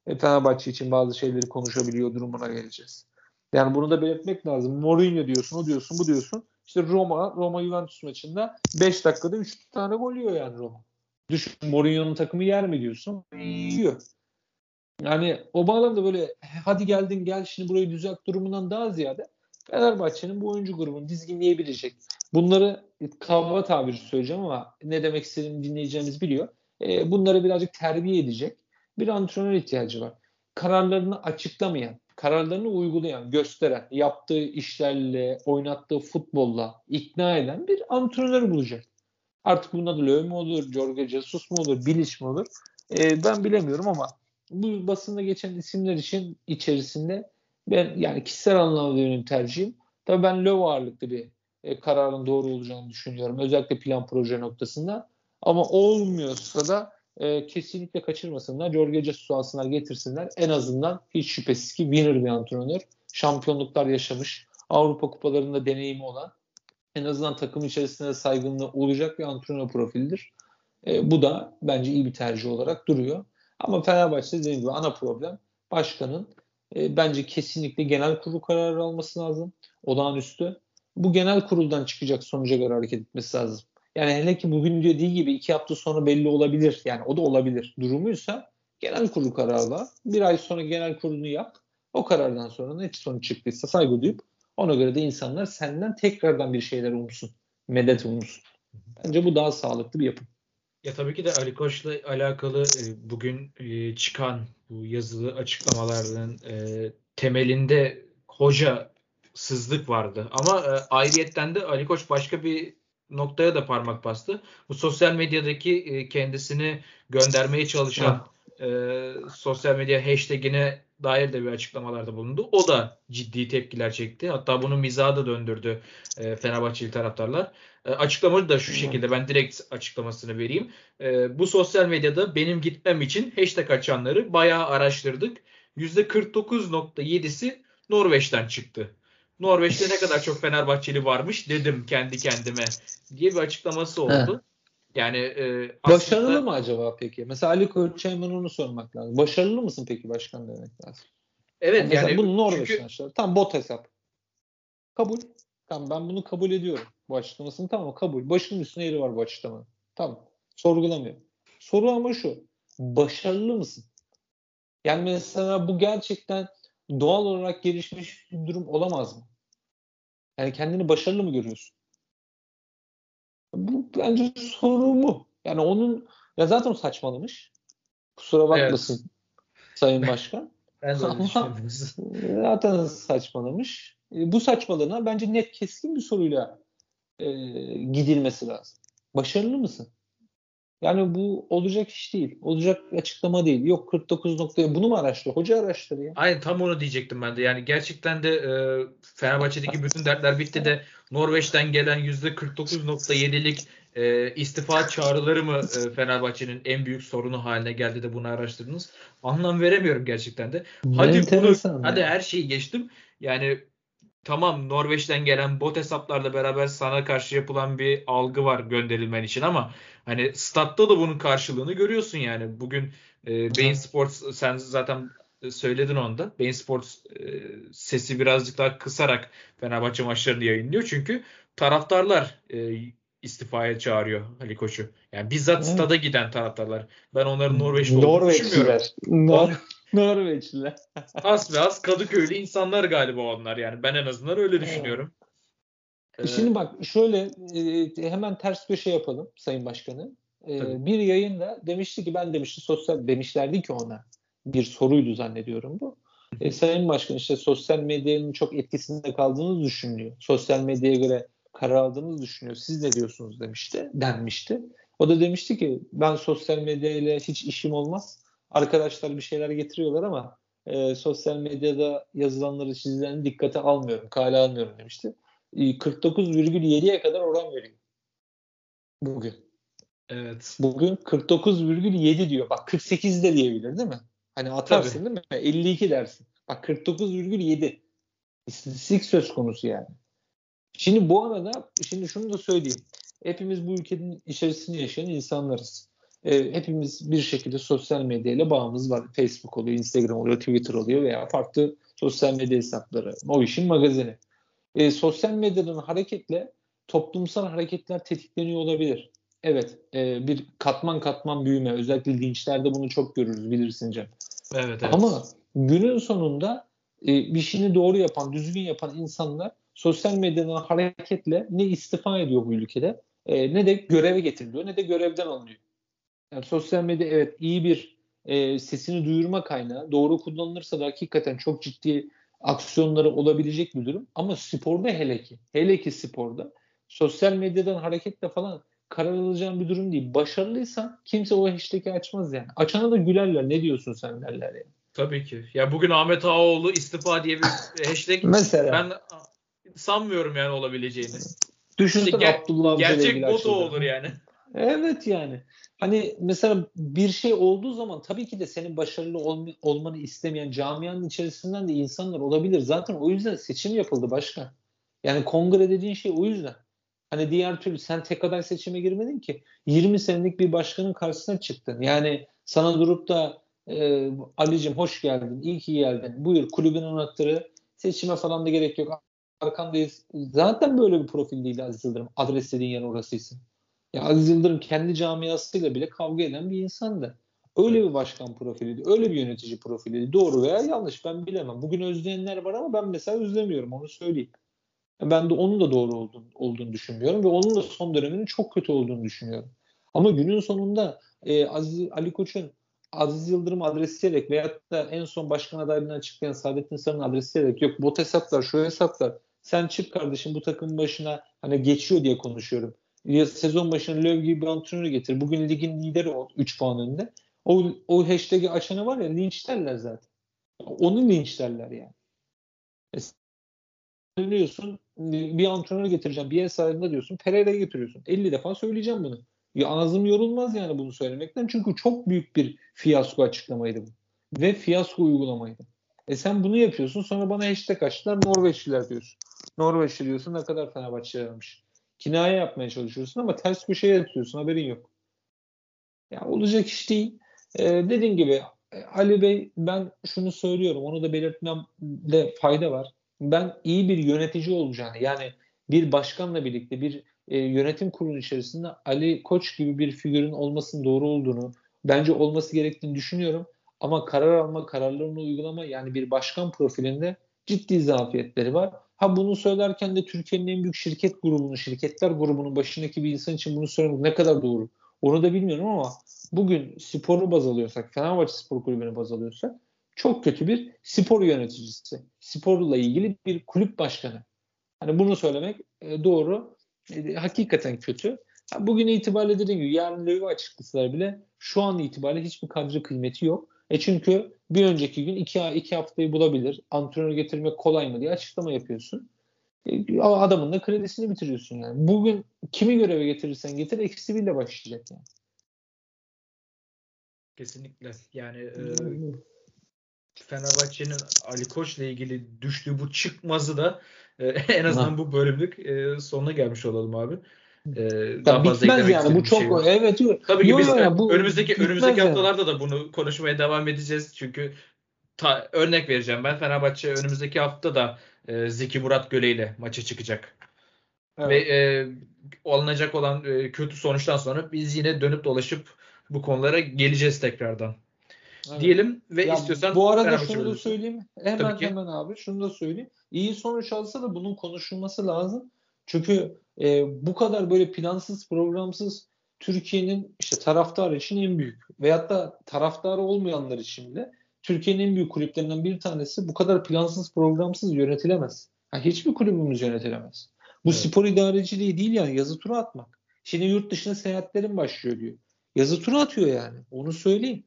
e, Fenerbahçe için bazı şeyleri konuşabiliyor durumuna geleceğiz. Yani bunu da belirtmek lazım. Mourinho diyorsun, o diyorsun, bu diyorsun. İşte Roma, Roma Juventus maçında 5 dakikada 3 tane gol yiyor yani Roma. Düşün Mourinho'nun takımı yer mi diyorsun? Yiyor. Yani o bağlamda böyle hadi geldin gel şimdi burayı düzelt durumundan daha ziyade Fenerbahçe'nin bu oyuncu grubunu dizginleyebilecek. Bunları kavga tabiri söyleyeceğim ama ne demek istediğimi dinleyeceğiniz biliyor. E, bunları birazcık terbiye edecek bir antrenör ihtiyacı var. Kararlarını açıklamayan, kararlarını uygulayan, gösteren, yaptığı işlerle, oynattığı futbolla ikna eden bir antrenör bulacak. Artık bunun adı Löw mu olur, Jorge Jesus mu olur, Bilic mi olur? E, ben bilemiyorum ama bu basında geçen isimler için içerisinde ben yani kişisel anlamda benim tercihim. Tabii ben Löw ağırlıklı bir e, kararın doğru olacağını düşünüyorum. Özellikle plan proje noktasında. Ama olmuyorsa da e, kesinlikle kaçırmasınlar. Jorge Jesus'u alsınlar getirsinler. En azından hiç şüphesiz ki winner bir antrenör. Şampiyonluklar yaşamış. Avrupa kupalarında deneyimi olan en azından takım içerisinde saygınlığı olacak bir antrenör profilidir. E, bu da bence iyi bir tercih olarak duruyor. Ama Fenerbahçe dediğim gibi ana problem başkanın e, bence kesinlikle genel kurul kararı alması lazım. Olağanüstü. Bu genel kuruldan çıkacak sonuca göre hareket etmesi lazım. Yani hele ki bugün dediği gibi iki hafta sonra belli olabilir. Yani o da olabilir. Durumuysa genel kurul kararla bir ay sonra genel kurulunu yap. O karardan sonra ne sonuç çıktıysa saygı duyup ona göre de insanlar senden tekrardan bir şeyler umsun. Medet umsun. Bence bu daha sağlıklı bir yapım. Ya tabii ki de Ali Koç'la alakalı e, bugün e, çıkan bu yazılı açıklamaların e, temelinde hoca sızlık vardı. Ama e, ayrıyetten de Ali Koç başka bir noktaya da parmak bastı. Bu sosyal medyadaki e, kendisini göndermeye çalışan e, sosyal medya hashtagine dair de bir açıklamalarda bulundu. O da ciddi tepkiler çekti. Hatta bunu mizaha da döndürdü e, Fenerbahçeli taraftarlar. E, açıklamacı da şu şekilde ben direkt açıklamasını vereyim. E, bu sosyal medyada benim gitmem için hashtag açanları bayağı araştırdık. %49.7'si Norveç'ten çıktı. Norveç'te ne kadar çok Fenerbahçeli varmış dedim kendi kendime diye bir açıklaması oldu. He. Yani e, aslında... başarılı mı acaba peki? Mesela Ali Koç'a hemen onu sormak lazım. Başarılı mısın peki başkan demek lazım? Evet yani, yani bunu Norveç'ten çünkü... Tam bot hesap. Kabul. Tamam ben bunu kabul ediyorum. Bu açıklamasını tamam kabul. Başının üstüne yeri var bu açıklamanın. Tamam. Sorgulamıyor. Soru ama şu. Başarılı mısın? Yani mesela bu gerçekten doğal olarak gelişmiş bir durum olamaz mı? Yani kendini başarılı mı görüyorsun? Bu bence soru mu? Yani onun ya zaten saçmalamış. Kusura bakmasın evet. Sayın Başkan. ben de Zaten saçmalamış. E, bu saçmalığına bence net keskin bir soruyla e, gidilmesi lazım. Başarılı mısın? Yani bu olacak iş değil. Olacak açıklama değil. Yok 49 noktaya bunu mu araştır? Hoca araştır ya. Aynen tam onu diyecektim ben de. Yani gerçekten de e, Fenerbahçe'deki bütün dertler bitti de Norveç'ten gelen %49.7'lik e, istifa çağrıları mı e, Fenerbahçe'nin en büyük sorunu haline geldi de bunu araştırdınız? Anlam veremiyorum gerçekten de. Hadi bunu, hadi her şeyi geçtim. Yani tamam Norveç'ten gelen bot hesaplarla beraber sana karşı yapılan bir algı var gönderilmen için ama hani statta da bunun karşılığını görüyorsun yani. Bugün e, Bein Sports sen zaten söyledin onda. Bein Sports e, sesi birazcık daha kısarak Fenerbahçe maçlarını yayınlıyor. Çünkü taraftarlar e, istifaya çağırıyor Ali Koç'u. Yani bizzat stada giden taraftarlar. Ben onların Norveçli olduğunu düşünmüyorum. Nor Norveçliler. az ve az Kadıköylü insanlar galiba onlar yani. Ben en azından öyle düşünüyorum. Evet. Şimdi bak şöyle e, hemen ters köşe yapalım Sayın Başkanı. E, bir yayında demişti ki ben demişti sosyal demişlerdi ki ona bir soruydu zannediyorum bu. E, Sayın Başkan işte sosyal medyanın çok etkisinde kaldığınız düşünülüyor. Sosyal medyaya göre karar aldığınızı düşünüyor. Siz ne diyorsunuz demişti, denmişti. O da demişti ki ben sosyal medyayla hiç işim olmaz. Arkadaşlar bir şeyler getiriyorlar ama e, sosyal medyada yazılanları çizilenleri dikkate almıyorum, kale almıyorum demişti. E, 49,7'ye kadar oran veriyor. Bugün. Evet. Bugün 49,7 diyor. Bak 48 de diyebilir değil mi? Hani atarsın Tabii. değil mi? 52 dersin. Bak 49,7. İstatistik söz konusu yani. Şimdi bu arada şimdi şunu da söyleyeyim. Hepimiz bu ülkenin içerisinde yaşayan insanlarız. E, hepimiz bir şekilde sosyal medyayla bağımız var. Facebook oluyor, Instagram oluyor, Twitter oluyor veya farklı Sosyal medya hesapları. O işin magazini. E, sosyal medyanın hareketle toplumsal hareketler tetikleniyor olabilir. Evet. E, bir katman katman büyüme. Özellikle linçlerde bunu çok görürüz bilirsin Cem. Evet, evet. Ama günün sonunda e, bir şeyini doğru yapan, düzgün yapan insanlar sosyal medyadan hareketle ne istifa ediyor bu ülkede e, ne de göreve getiriliyor ne de görevden alınıyor. Yani sosyal medya evet iyi bir e, sesini duyurma kaynağı. Doğru kullanılırsa da hakikaten çok ciddi aksiyonları olabilecek bir durum. Ama sporda hele ki, hele ki sporda sosyal medyadan hareketle falan karar alacağın bir durum değil. Başarılıysan kimse o hashtag'i açmaz yani. Açana da gülerler. Ne diyorsun sen derler yani. Tabii ki. Ya bugün Ahmet Ağaoğlu istifa diye bir hashtag Mesela. ben sanmıyorum yani olabileceğini. Düşünsene işte ger- Abdullah Gerçek bot olur yani. Evet yani. Hani mesela bir şey olduğu zaman tabii ki de senin başarılı ol, olmanı istemeyen camianın içerisinden de insanlar olabilir. Zaten o yüzden seçim yapıldı başka. Yani kongre dediğin şey o yüzden. Hani diğer türlü sen tek aday seçime girmedin ki. 20 senelik bir başkanın karşısına çıktın. Yani sana durup da e, Ali'cim hoş geldin, iyi ki geldin. Buyur kulübün anahtarı. Seçime falan da gerek yok. Arkandayız. Zaten böyle bir profil değil Aziz Yıldırım. Adres dediğin yer orasıysın. Ya Aziz Yıldırım kendi camiasıyla bile kavga eden bir insandı. Öyle bir başkan profiliydi. Öyle bir yönetici profiliydi. Doğru veya yanlış ben bilemem. Bugün özleyenler var ama ben mesela özlemiyorum onu söyleyeyim. Ben de onun da doğru olduğunu, olduğunu düşünmüyorum ve onun da son döneminin çok kötü olduğunu düşünüyorum. Ama günün sonunda e, Aziz Ali Koç'un Aziz Yıldırım adresleyerek veyahut da en son başkan adaylığını açıklayan Saadettin Sarı'nın adresleyerek yok bot hesaplar şu hesaplar sen çık kardeşim bu takım başına hani geçiyor diye konuşuyorum. Ya sezon başına Löw gibi bir antrenörü getir. Bugün ligin lideri ol 3 puan önünde. O, o hashtag'i açanı var ya linçlerler zaten. Onu linçlerler yani. E, söylüyorsun bir antrenör getireceğim bir yer sahibinde diyorsun Pereira'yı getiriyorsun. 50 defa söyleyeceğim bunu. Ya ağzım yorulmaz yani bunu söylemekten. Çünkü çok büyük bir fiyasko açıklamaydı bu. Ve fiyasko uygulamaydı. E sen bunu yapıyorsun sonra bana hashtag açtılar Norveçliler diyorsun. Norveçli diyorsun ne kadar Fenerbahçe aramış. Kinaye yapmaya çalışıyorsun ama ters köşeye yatıyorsun haberin yok. Ya olacak iş değil. Ee, dediğim gibi e, Ali Bey ben şunu söylüyorum onu da belirtmemde fayda var. Ben iyi bir yönetici olacağını yani bir başkanla birlikte bir e, yönetim kurulu içerisinde Ali Koç gibi bir figürün olmasının doğru olduğunu, bence olması gerektiğini düşünüyorum. Ama karar alma, kararlarını uygulama yani bir başkan profilinde ciddi zafiyetleri var. Ha bunu söylerken de Türkiye'nin en büyük şirket grubunun, şirketler grubunun başındaki bir insan için bunu söylemek ne kadar doğru? Onu da bilmiyorum ama bugün sporu baz alıyorsak, Fenerbahçe Spor Kulübü'nü baz alıyorsak çok kötü bir spor yöneticisi. Sporla ilgili bir kulüp başkanı. Hani bunu söylemek e, doğru. E, hakikaten kötü. Bugün itibariyle dediğim gibi yarın Löw'ü açıklasalar bile şu an itibariyle hiçbir kadro kıymeti yok. E çünkü bir önceki gün iki, iki haftayı bulabilir. Antrenör getirmek kolay mı diye açıklama yapıyorsun. E, adamın da kredisini bitiriyorsun yani. Bugün kimi göreve getirirsen getir eksi birle başlayacak yani. Kesinlikle. Yani e, Fenerbahçe'nin Ali Koç'la ilgili düştüğü bu çıkmazı da e, en azından ha. bu bölümlük e, sonuna gelmiş olalım abi. E, daha fazla bitmez yani bu çok şey evet. Tabii ki biz yani, bu önümüzdeki önümüzdeki yani. haftalarda da bunu konuşmaya devam edeceğiz. Çünkü ta, örnek vereceğim ben Fenerbahçe önümüzdeki hafta da e, Zeki Murat Göle ile maça çıkacak. Evet. Ve e, alınacak olan e, kötü sonuçtan sonra biz yine dönüp dolaşıp bu konulara geleceğiz tekrardan. Evet. Diyelim ve ya istiyorsan bu arada şunu da söyleyeyim. Hemen hemen abi şunu da söyleyeyim. İyi sonuç alsa da bunun konuşulması lazım. Çünkü e, bu kadar böyle plansız, programsız Türkiye'nin işte taraftar için en büyük veyahut da taraftarı olmayanlar için de Türkiye'nin en büyük kulüplerinden bir tanesi bu kadar plansız, programsız yönetilemez. Yani hiçbir kulübümüz yönetilemez. Bu evet. spor idareciliği değil yani yazı tura atmak. Şimdi yurt dışına seyahatlerin başlıyor diyor. Yazı tura atıyor yani. Onu söyleyeyim.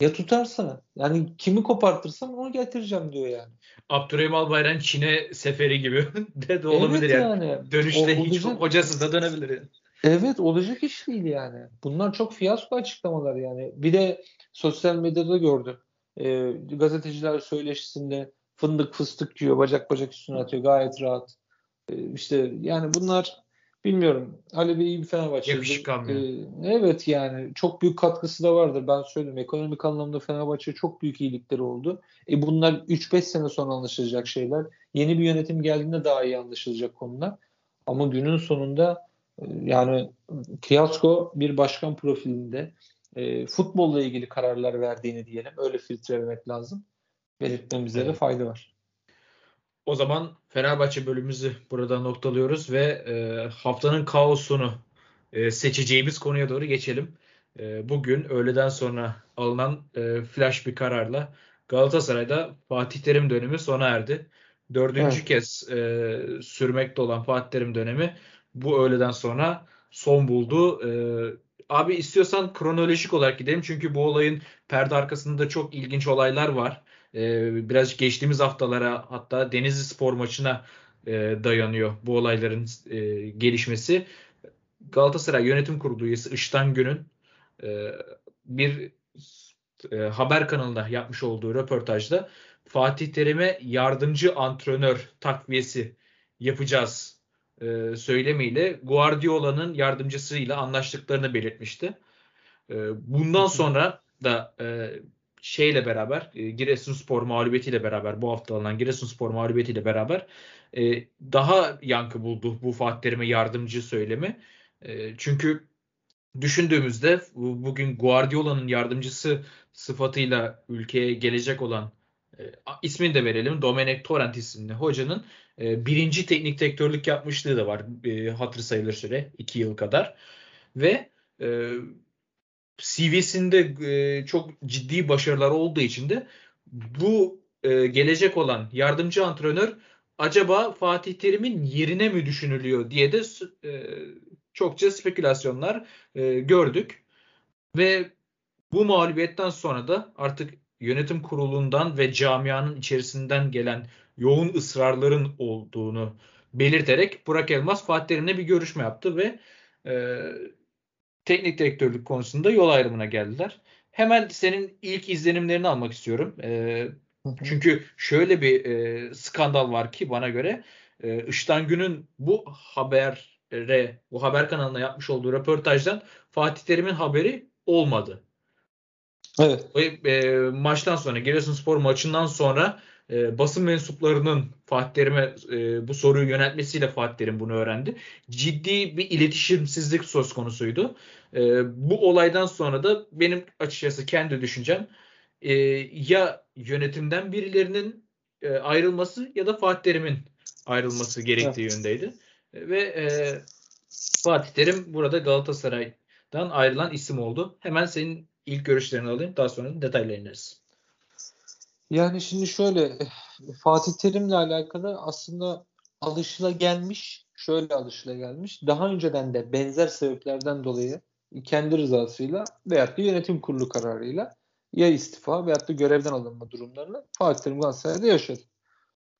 Ya tutarsa yani kimi kopartırsam onu getireceğim diyor yani. Abdurrahim Albayrak Çin'e seferi gibi de, de olabilir evet yani. yani. Dönüşte o, hiç olacak. hocası da dönebilir yani. Evet olacak iş değil yani. Bunlar çok fiyasko açıklamalar yani. Bir de sosyal medyada gördüm. E, gazeteciler söyleşisinde fındık fıstık diyor. Bacak bacak üstüne atıyor. Gayet rahat. E, işte yani bunlar Bilmiyorum. Halebi iyi bir Fenerbahçe. Kalmıyor. Ee, evet yani çok büyük katkısı da vardır ben söyleyeyim. Ekonomik anlamda Fenerbahçe çok büyük iyilikleri oldu. E bunlar 3-5 sene sonra anlaşılacak şeyler. Yeni bir yönetim geldiğinde daha iyi anlaşılacak konular. Ama günün sonunda e, yani Kiyasko bir başkan profilinde e, futbolla ilgili kararlar verdiğini diyelim. Öyle filtrelemek lazım. Belirtmemize evet. de fayda var. O zaman Fenerbahçe bölümümüzü burada noktalıyoruz ve e, haftanın kaosunu e, seçeceğimiz konuya doğru geçelim. E, bugün öğleden sonra alınan e, flash bir kararla Galatasaray'da Fatih Terim dönemi sona erdi. Dördüncü evet. kez e, sürmekte olan Fatih Terim dönemi bu öğleden sonra son buldu. E, abi istiyorsan kronolojik olarak gidelim çünkü bu olayın perde arkasında çok ilginç olaylar var e, biraz geçtiğimiz haftalara hatta Denizli Spor maçına e, dayanıyor bu olayların e, gelişmesi. Galatasaray Yönetim Kurulu üyesi Iştan Gün'ün e, bir e, haber kanalında yapmış olduğu röportajda Fatih Terim'e yardımcı antrenör takviyesi yapacağız e, söylemiyle Guardiola'nın yardımcısıyla anlaştıklarını belirtmişti. E, bundan sonra da e, şeyle beraber e, Giresunspor mağlubiyetiyle beraber bu hafta alınan Giresunspor mağlubiyetiyle beraber e, daha yankı buldu bu Fatih Terim'e yardımcı söylemi. E, çünkü düşündüğümüzde bugün Guardiola'nın yardımcısı sıfatıyla ülkeye gelecek olan e, ismini de verelim. Domenech Torrent isimli hocanın birinci teknik direktörlük yapmışlığı da var. E, hatır sayılır süre. iki yıl kadar. Ve CV'sinde e, çok ciddi başarılar olduğu için de bu e, gelecek olan yardımcı antrenör acaba Fatih Terim'in yerine mi düşünülüyor diye de e, çokça spekülasyonlar e, gördük. Ve bu mağlubiyetten sonra da artık yönetim kurulundan ve camianın içerisinden gelen yoğun ısrarların olduğunu belirterek Burak Elmas Fatih Terim'le bir görüşme yaptı ve teknik direktörlük konusunda yol ayrımına geldiler. Hemen senin ilk izlenimlerini almak istiyorum. E, çünkü şöyle bir e, skandal var ki bana göre e, Iştan Gün'ün bu habere, bu haber kanalına yapmış olduğu röportajdan Fatih Terim'in haberi olmadı. Evet. E, e, maçtan sonra Giresunspor maçından sonra e, basın mensuplarının Fatih Terim'e e, bu soruyu yöneltmesiyle Fatih Terim bunu öğrendi. Ciddi bir iletişimsizlik söz konusuydu. E, bu olaydan sonra da benim açıkçası kendi düşüncem e, ya yönetimden birilerinin e, ayrılması ya da Fatih Terim'in ayrılması gerektiği evet. yöndeydi. Ve e, Fatih Terim burada Galatasaray'dan ayrılan isim oldu. Hemen senin ilk görüşlerini alayım. Daha sonra detaylarına ineriz. Yani şimdi şöyle Fatih Terim'le alakalı aslında alışıla gelmiş, şöyle alışıla gelmiş. Daha önceden de benzer sebeplerden dolayı kendi rızasıyla veyahut da yönetim kurulu kararıyla ya istifa veyahut da görevden alınma durumlarını Fatih Terim Galatasaray'da yaşadı.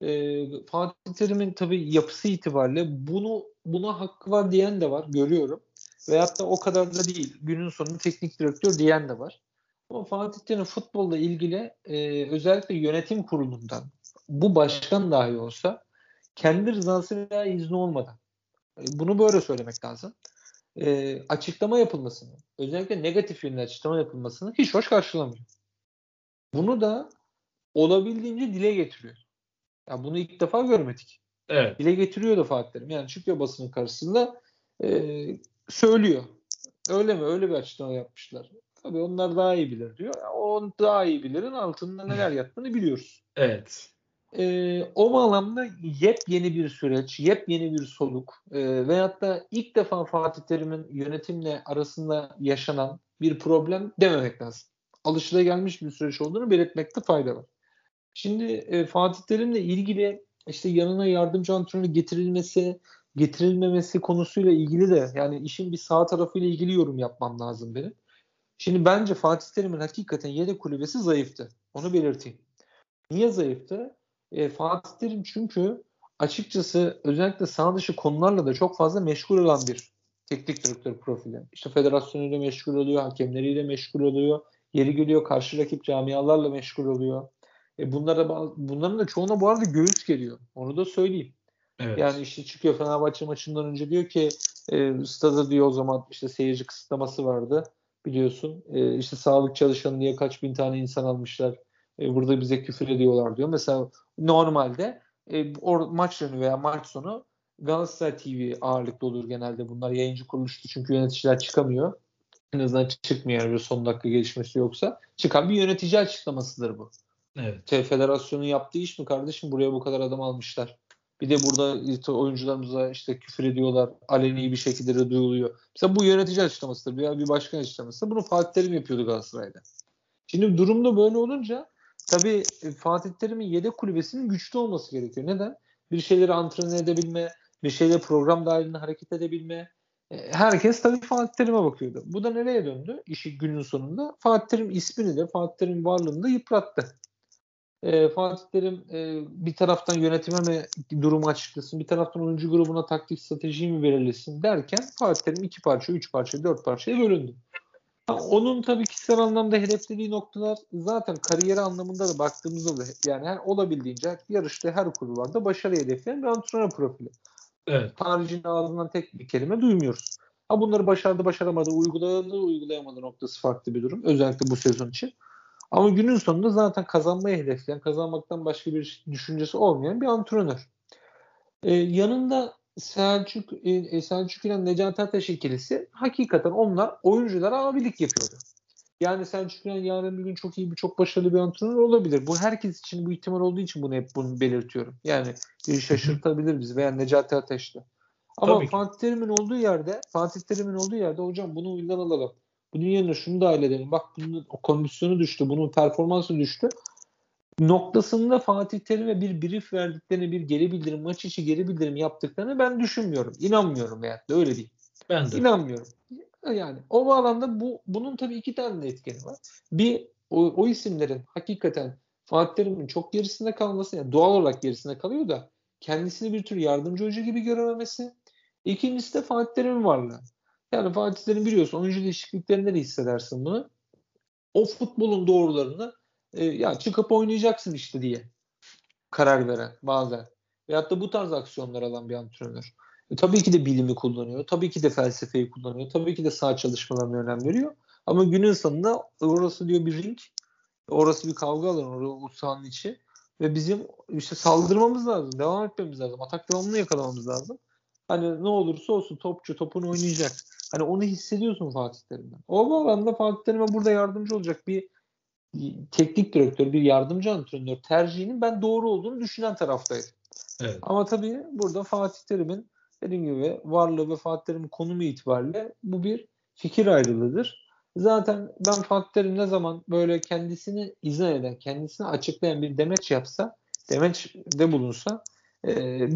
Ee, Fatih Terim'in tabii yapısı itibariyle bunu buna hakkı var diyen de var görüyorum. Veyahut da o kadar da değil. Günün sonunda teknik direktör diyen de var. Ama Fatih Terim futbolla ilgili e, özellikle yönetim kurulundan bu başkan dahi olsa kendi rızası veya izni olmadan e, bunu böyle söylemek lazım. E, açıklama yapılmasını, özellikle negatif yönlü açıklama yapılmasını hiç hoş karşılamıyor. Bunu da olabildiğince dile getiriyor. Ya bunu ilk defa görmedik. Evet. Dile getiriyor da Fatih Terim. Yani çıkıyor basının karşısında e, söylüyor. Öyle mi? Öyle bir açıklama yapmışlar. Tabii onlar daha iyi bilir diyor. O daha iyi bilirin altında neler yattığını biliyoruz. Evet. Ee, o bağlamda yepyeni bir süreç, yepyeni bir soluk e, veyahut da ilk defa Fatih Terim'in yönetimle arasında yaşanan bir problem dememek lazım. Alışılagelmiş bir süreç olduğunu belirtmekte fayda var. Şimdi e, Fatih Terim'le ilgili işte yanına yardımcı antrenör getirilmesi, getirilmemesi konusuyla ilgili de yani işin bir sağ tarafıyla ilgili yorum yapmam lazım benim. Şimdi bence Fatih Terim'in hakikaten yedek kulübesi zayıftı. Onu belirteyim. Niye zayıftı? E, Fatih Terim çünkü açıkçası özellikle sağ dışı konularla da çok fazla meşgul olan bir teknik direktör profili. İşte federasyonuyla meşgul oluyor, hakemleriyle meşgul oluyor. Yeri geliyor karşı rakip camialarla meşgul oluyor. E bunlara, bunların da çoğuna bu arada göğüs geliyor. Onu da söyleyeyim. Evet. Yani işte çıkıyor Fenerbahçe maçından önce diyor ki E, stada diyor o zaman işte seyirci kısıtlaması vardı biliyorsun. E, işte sağlık çalışanı diye kaç bin tane insan almışlar. E, burada bize küfür ediyorlar diyor. Mesela normalde e, or, maç önü veya maç sonu Galatasaray TV ağırlıklı olur genelde bunlar. Yayıncı kuruluştu çünkü yöneticiler çıkamıyor. En azından çıkmıyor yani son dakika gelişmesi yoksa. Çıkan bir yönetici açıklamasıdır bu. Evet. Federasyonun yaptığı iş mi kardeşim? Buraya bu kadar adam almışlar. Bir de burada işte oyuncularımıza işte küfür ediyorlar. Aleni bir şekilde de duyuluyor. Mesela bu yönetici açıklamasıdır veya bir başkan açıklaması. Bunu Fatih Terim yapıyordu Galatasaray'da. Şimdi durumda böyle olunca tabii e, Fatih Terim'in yedek kulübesinin güçlü olması gerekiyor. Neden? Bir şeyleri antrenör edebilme, bir şeyleri program dahilinde hareket edebilme. E, herkes tabii Fatih Terim'e bakıyordu. Bu da nereye döndü? İşi günün sonunda Fatih Terim ismini de Fatih Terim varlığını da yıprattı e, Fatih Terim e, bir taraftan yönetime mi durumu açıklasın, bir taraftan oyuncu grubuna taktik strateji mi belirlesin derken Fatih Terim iki parça, üç parça, dört parçaya bölündü. Ha, onun tabii kişisel anlamda hedeflediği noktalar zaten kariyeri anlamında da baktığımızda da yani her olabildiğince yarışta her kulvarda başarı hedefleyen bir antrenör profili. Evet. Haricinde ağzından tek bir kelime duymuyoruz. Ha bunları başardı başaramadı, uyguladı uygulayamadı noktası farklı bir durum. Özellikle bu sezon için. Ama günün sonunda zaten kazanmayı hedefleyen, kazanmaktan başka bir düşüncesi olmayan bir antrenör. Ee, yanında Selçuk, e, Selçuk ile Necati Ateş ikilisi hakikaten onlar oyunculara abilik yapıyordu. Yani Selçuk ile yarın bir gün çok iyi bir çok başarılı bir antrenör olabilir. Bu herkes için bu ihtimal olduğu için bunu hep bunu belirtiyorum. Yani şaşırtabilir bizi veya Necati Ateş'te. Ama Tabii Fatih Terim'in olduğu yerde Fatih Terim'in olduğu yerde hocam bunu oyundan alalım. Bunun yerine şunu dahil edelim. Bak bunun o kondisyonu düştü. Bunun performansı düştü. Noktasında Fatih Terim'e bir brief verdiklerini, bir geri bildirim, maç içi geri bildirim yaptıklarını ben düşünmüyorum. İnanmıyorum da öyle değil. Ben de. İnanmıyorum. Yani o bağlamda bu bunun tabii iki tane de etkeni var. Bir o, o isimlerin hakikaten Fatih Terim'in çok gerisinde kalması yani doğal olarak gerisinde kalıyor da kendisini bir tür yardımcı hoca gibi görememesi. İkincisi de Fatih Terim'in varlığı. Yani Fatih biliyorsun oyuncu değişikliklerinde de hissedersin bunu. O futbolun doğrularını e, ya çıkıp oynayacaksın işte diye karar veren bazen. Veyahut da bu tarz aksiyonlar alan bir antrenör. E, tabii ki de bilimi kullanıyor. Tabii ki de felsefeyi kullanıyor. Tabii ki de sağ çalışmalarına önem veriyor. Ama günün sonunda orası diyor bir ring. Orası bir kavga alanı. Orası sahanın içi. Ve bizim işte saldırmamız lazım. Devam etmemiz lazım. Atak devamını yakalamamız lazım. Hani ne olursa olsun topçu topunu oynayacak. Hani onu hissediyorsun Fatih Terim'den. O bağlamda Fatih Terim'e burada yardımcı olacak bir teknik direktör, bir yardımcı antrenör tercihinin ben doğru olduğunu düşünen taraftayım. Evet. Ama tabii burada Fatih Terim'in dediğim gibi varlığı ve Fatih Terim'in konumu itibariyle bu bir fikir ayrılığıdır. Zaten ben Fatih Terim ne zaman böyle kendisini izah eden, kendisini açıklayan bir demeç yapsa, demeç de bulunsa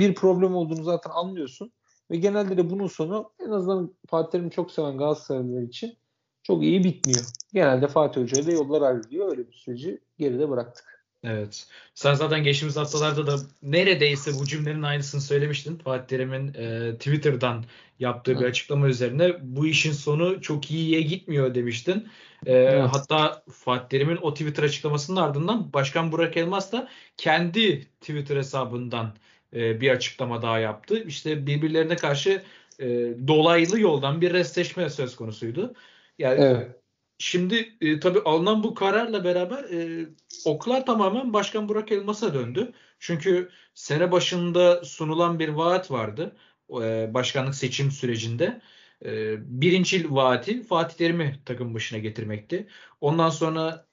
bir problem olduğunu zaten anlıyorsun. Ve genelde de bunun sonu en azından Fatih Terim'i çok seven Galatasaraylılar için çok iyi bitmiyor. Genelde Fatih Hoca ile yollar ayrılıyor. Öyle bir süreci geride bıraktık. Evet. Sen zaten geçtiğimiz haftalarda da neredeyse bu cümlenin aynısını söylemiştin. Fatih Terim'in e, Twitter'dan yaptığı evet. bir açıklama üzerine bu işin sonu çok iyiye gitmiyor demiştin. E, evet. Hatta Fatih Terim'in o Twitter açıklamasının ardından Başkan Burak Elmas da kendi Twitter hesabından e, bir açıklama daha yaptı. İşte birbirlerine karşı e, dolaylı yoldan bir restleşme söz konusuydu. Yani evet. Şimdi e, tabii alınan bu kararla beraber e, oklar tamamen Başkan Burak Elmas'a döndü. Çünkü sene başında sunulan bir vaat vardı e, başkanlık seçim sürecinde. E, birinci vaati Fatih Terim'i takım başına getirmekti. Ondan sonra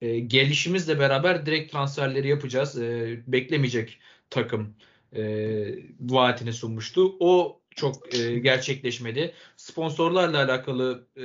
e, gelişimizle beraber direkt transferleri yapacağız. E, beklemeyecek takım e, vaatini sunmuştu. O çok e, gerçekleşmedi. Sponsorlarla alakalı e,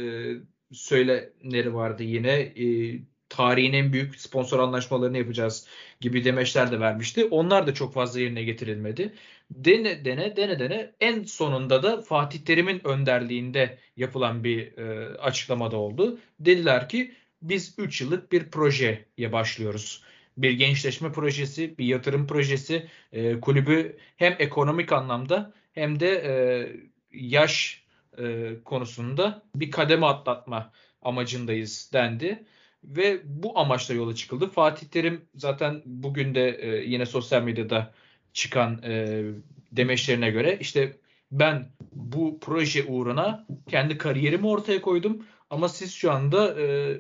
söylemleri vardı yine. E, tarihin en büyük sponsor anlaşmalarını yapacağız gibi demeçler de vermişti. Onlar da çok fazla yerine getirilmedi. Dene dene dene dene en sonunda da Fatih Terim'in önderliğinde yapılan bir e, açıklamada oldu. Dediler ki biz 3 yıllık bir projeye başlıyoruz bir gençleşme projesi, bir yatırım projesi e, kulübü hem ekonomik anlamda hem de e, yaş e, konusunda bir kademe atlatma amacındayız dendi. Ve bu amaçla yola çıkıldı. Fatih Terim zaten bugün de e, yine sosyal medyada çıkan e, demeçlerine göre işte ben bu proje uğruna kendi kariyerimi ortaya koydum ama siz şu anda e,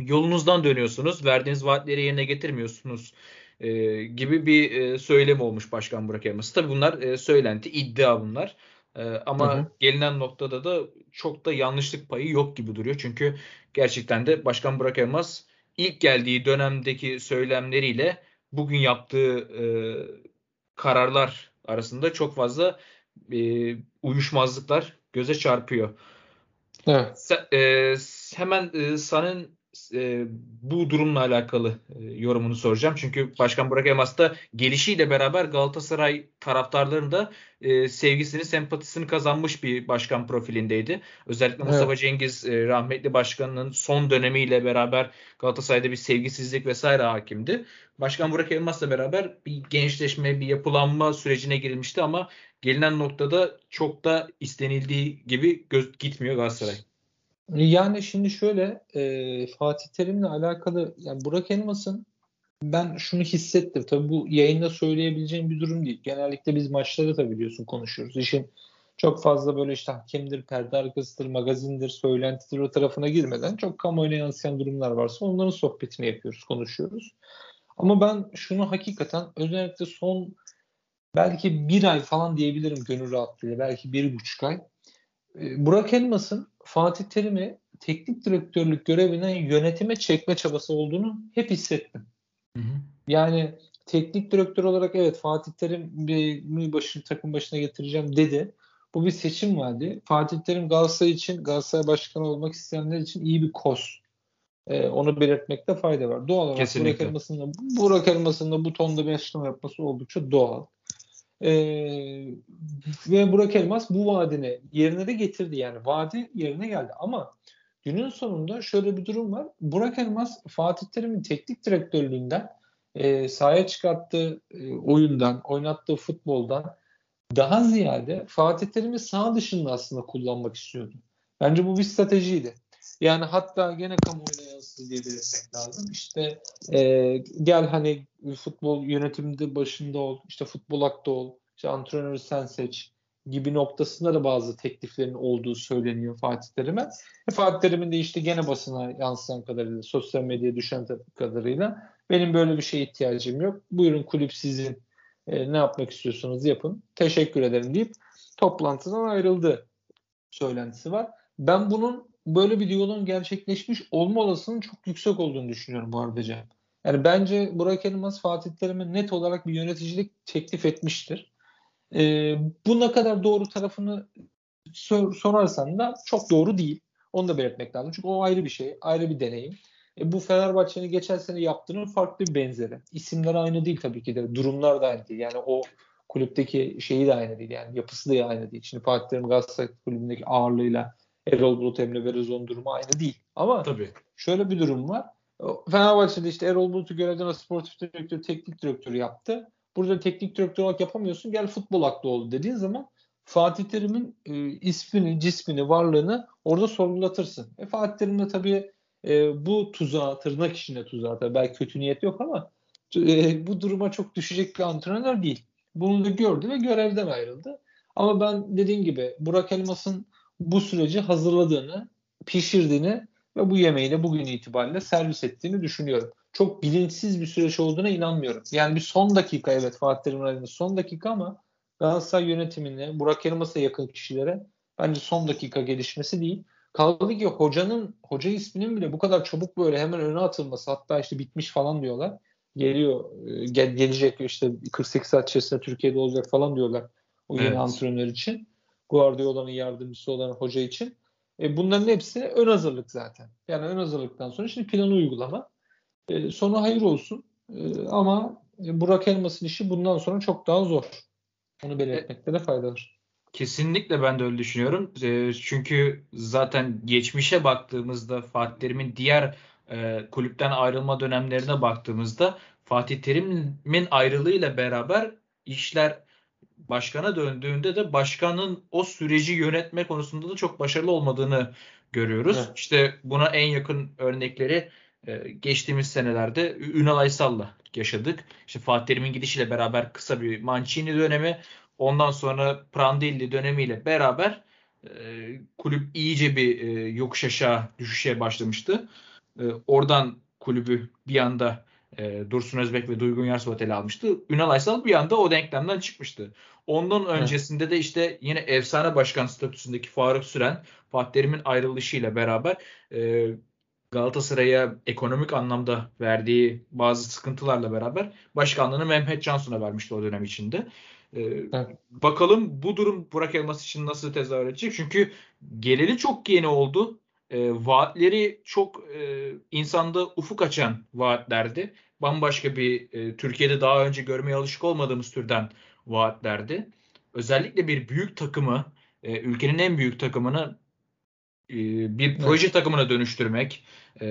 yolunuzdan dönüyorsunuz, verdiğiniz vaatleri yerine getirmiyorsunuz e, gibi bir e, söylem olmuş Başkan Burak Elmas. Tabii bunlar e, söylenti, iddia bunlar. E, ama hı hı. gelinen noktada da çok da yanlışlık payı yok gibi duruyor. Çünkü gerçekten de Başkan Burak Elmas ilk geldiği dönemdeki söylemleriyle bugün yaptığı e, kararlar arasında çok fazla e, uyuşmazlıklar göze çarpıyor. Evet. Sen, e, hemen e, senin e, bu durumla alakalı e, yorumunu soracağım. Çünkü Başkan Burak Elmas da gelişiyle beraber Galatasaray taraftarlarında e, sevgisini, sempatisini kazanmış bir başkan profilindeydi. Özellikle evet. Mustafa Cengiz e, rahmetli başkanının son dönemiyle beraber Galatasaray'da bir sevgisizlik vesaire hakimdi. Başkan Burak Elmas'la beraber bir gençleşme, bir yapılanma sürecine girilmişti ama gelinen noktada çok da istenildiği gibi göz gitmiyor Galatasaray. Yani şimdi şöyle e, Fatih Terim'le alakalı yani Burak Elmas'ın ben şunu hissettim. Tabii bu yayında söyleyebileceğim bir durum değil. Genellikle biz maçları da biliyorsun konuşuyoruz. İşin çok fazla böyle işte hakemdir, perde arkasıdır, magazindir, söylentidir o tarafına girmeden çok kamuoyuna yansıyan durumlar varsa onların sohbetini yapıyoruz, konuşuyoruz. Ama ben şunu hakikaten özellikle son belki bir ay falan diyebilirim gönül rahatlığıyla. Belki bir buçuk ay. E, Burak Elmas'ın Fatih Terim'i teknik direktörlük görevinden yönetime çekme çabası olduğunu hep hissettim. Hı hı. Yani teknik direktör olarak evet Fatih Terim bir başını takım başına getireceğim dedi. Bu bir seçim vardı. Fatih Terim Galatasaray için, Galatasaray başkanı olmak isteyenler için iyi bir koz. Ee, onu belirtmekte fayda var. Doğal olarak Kesinlikle. Burak Elmas'ın da, Burak Elmas'ın da bu tonda bir açıklama yapması oldukça doğal. Ee, ve Burak Elmas bu vaadini yerine de getirdi yani. Vaadi yerine geldi ama günün sonunda şöyle bir durum var. Burak Elmas Fatih Terim'in teknik direktörlüğünden e, sahaya çıkarttığı e, oyundan, oynattığı futboldan daha ziyade Fatih Terim'i sağ dışında aslında kullanmak istiyordu. Bence bu bir stratejiydi. Yani hatta gene kamuoyuna yansıdı diye belirtmek lazım. İşte e, gel hani futbol yönetiminde başında ol, işte futbol akta ol, işte antrenörü sen seç gibi noktasında da bazı tekliflerin olduğu söyleniyor Fatih Terim'e. E, Fatih Terim'in de işte gene basına yansıyan kadarıyla, sosyal medyaya düşen kadarıyla benim böyle bir şeye ihtiyacım yok. Buyurun kulüp sizin e, ne yapmak istiyorsanız yapın. Teşekkür ederim deyip toplantıdan ayrıldı söylentisi var. Ben bunun böyle bir diyaloğun gerçekleşmiş olma olasılığının çok yüksek olduğunu düşünüyorum bu arada Cem. Yani bence Burak Elmas Fatih Terim'e net olarak bir yöneticilik teklif etmiştir. Ee, bu ne kadar doğru tarafını sor, sorarsan da çok doğru değil. Onu da belirtmek lazım. Çünkü o ayrı bir şey, ayrı bir deneyim. E, bu Fenerbahçe'nin geçen sene yaptığının farklı bir benzeri. İsimler aynı değil tabii ki de. Durumlar da aynı değil. Yani o kulüpteki şeyi de aynı değil. Yani yapısı da aynı değil. Şimdi Fatih Terim Galatasaray kulübündeki ağırlığıyla Erol Bulut Emre Belözoğlu'nun durumu aynı değil. Ama Tabii. şöyle bir durum var. Fenerbahçe'de işte Erol Bulut'u görevden sportif direktör, teknik direktörü yaptı. Burada teknik direktör olarak yapamıyorsun. Gel futbol aklı ol dediğin zaman Fatih Terim'in e, ismini, cismini, varlığını orada sorgulatırsın. E, Fatih Terim de tabii e, bu tuzağa, tırnak içinde tuzağa tabii belki kötü niyet yok ama e, bu duruma çok düşecek bir antrenör değil. Bunu da gördü ve görevden ayrıldı. Ama ben dediğim gibi Burak Elmas'ın bu süreci hazırladığını, pişirdiğini ve bu yemeği de bugün itibariyle servis ettiğini düşünüyorum. Çok bilinçsiz bir süreç olduğuna inanmıyorum. Yani bir son dakika evet Fatih Terim'in son dakika ama Galatasaray yönetimine, Burak Elmas'a yakın kişilere bence son dakika gelişmesi değil. Kaldı ki hocanın, hoca isminin bile bu kadar çabuk böyle hemen öne atılması hatta işte bitmiş falan diyorlar. Geliyor, e, gel, gelecek işte 48 saat içerisinde Türkiye'de olacak falan diyorlar o yeni evet. antrenör için. Guardiola'nın yardımcısı olan hoca için. E, bunların hepsi ön hazırlık zaten. Yani ön hazırlıktan sonra şimdi planı uygulama. E, sonu hayır olsun. E, ama Burak Elmas'ın işi bundan sonra çok daha zor. Onu belirtmekte de fayda var. Kesinlikle ben de öyle düşünüyorum. E, çünkü zaten geçmişe baktığımızda Fatih Terim'in diğer e, kulüpten ayrılma dönemlerine baktığımızda Fatih Terim'in ayrılığıyla beraber işler başkana döndüğünde de başkanın o süreci yönetme konusunda da çok başarılı olmadığını görüyoruz. Evet. İşte buna en yakın örnekleri e, geçtiğimiz senelerde Ünal Aysal'la yaşadık. İşte Fatih Terim'in gidişiyle beraber kısa bir Mancini dönemi Ondan sonra Prandelli dönemiyle beraber e, kulüp iyice bir e, yokuş aşağı düşüşe başlamıştı. Oradan kulübü bir anda e, Dursun Özbek ve Duygun Yars Otel almıştı. Ünal Aysal bir anda o denklemden çıkmıştı. Ondan öncesinde de işte yine efsane başkan statüsündeki Faruk Süren Fatih Terim'in ayrılışıyla beraber e, Galatasaray'a ekonomik anlamda verdiği bazı sıkıntılarla beraber başkanlığını Mehmet Cansu'na vermişti o dönem içinde. Ee, evet. Bakalım bu durum Burak Elmas için nasıl tezahür edecek? Çünkü geleli çok yeni oldu. E, vaatleri çok e, insanda ufuk açan vaatlerdi. Bambaşka bir e, Türkiye'de daha önce görmeye alışık olmadığımız türden vaatlerdi. Özellikle bir büyük takımı, e, ülkenin en büyük takımını e, bir proje evet. takımına dönüştürmek, e,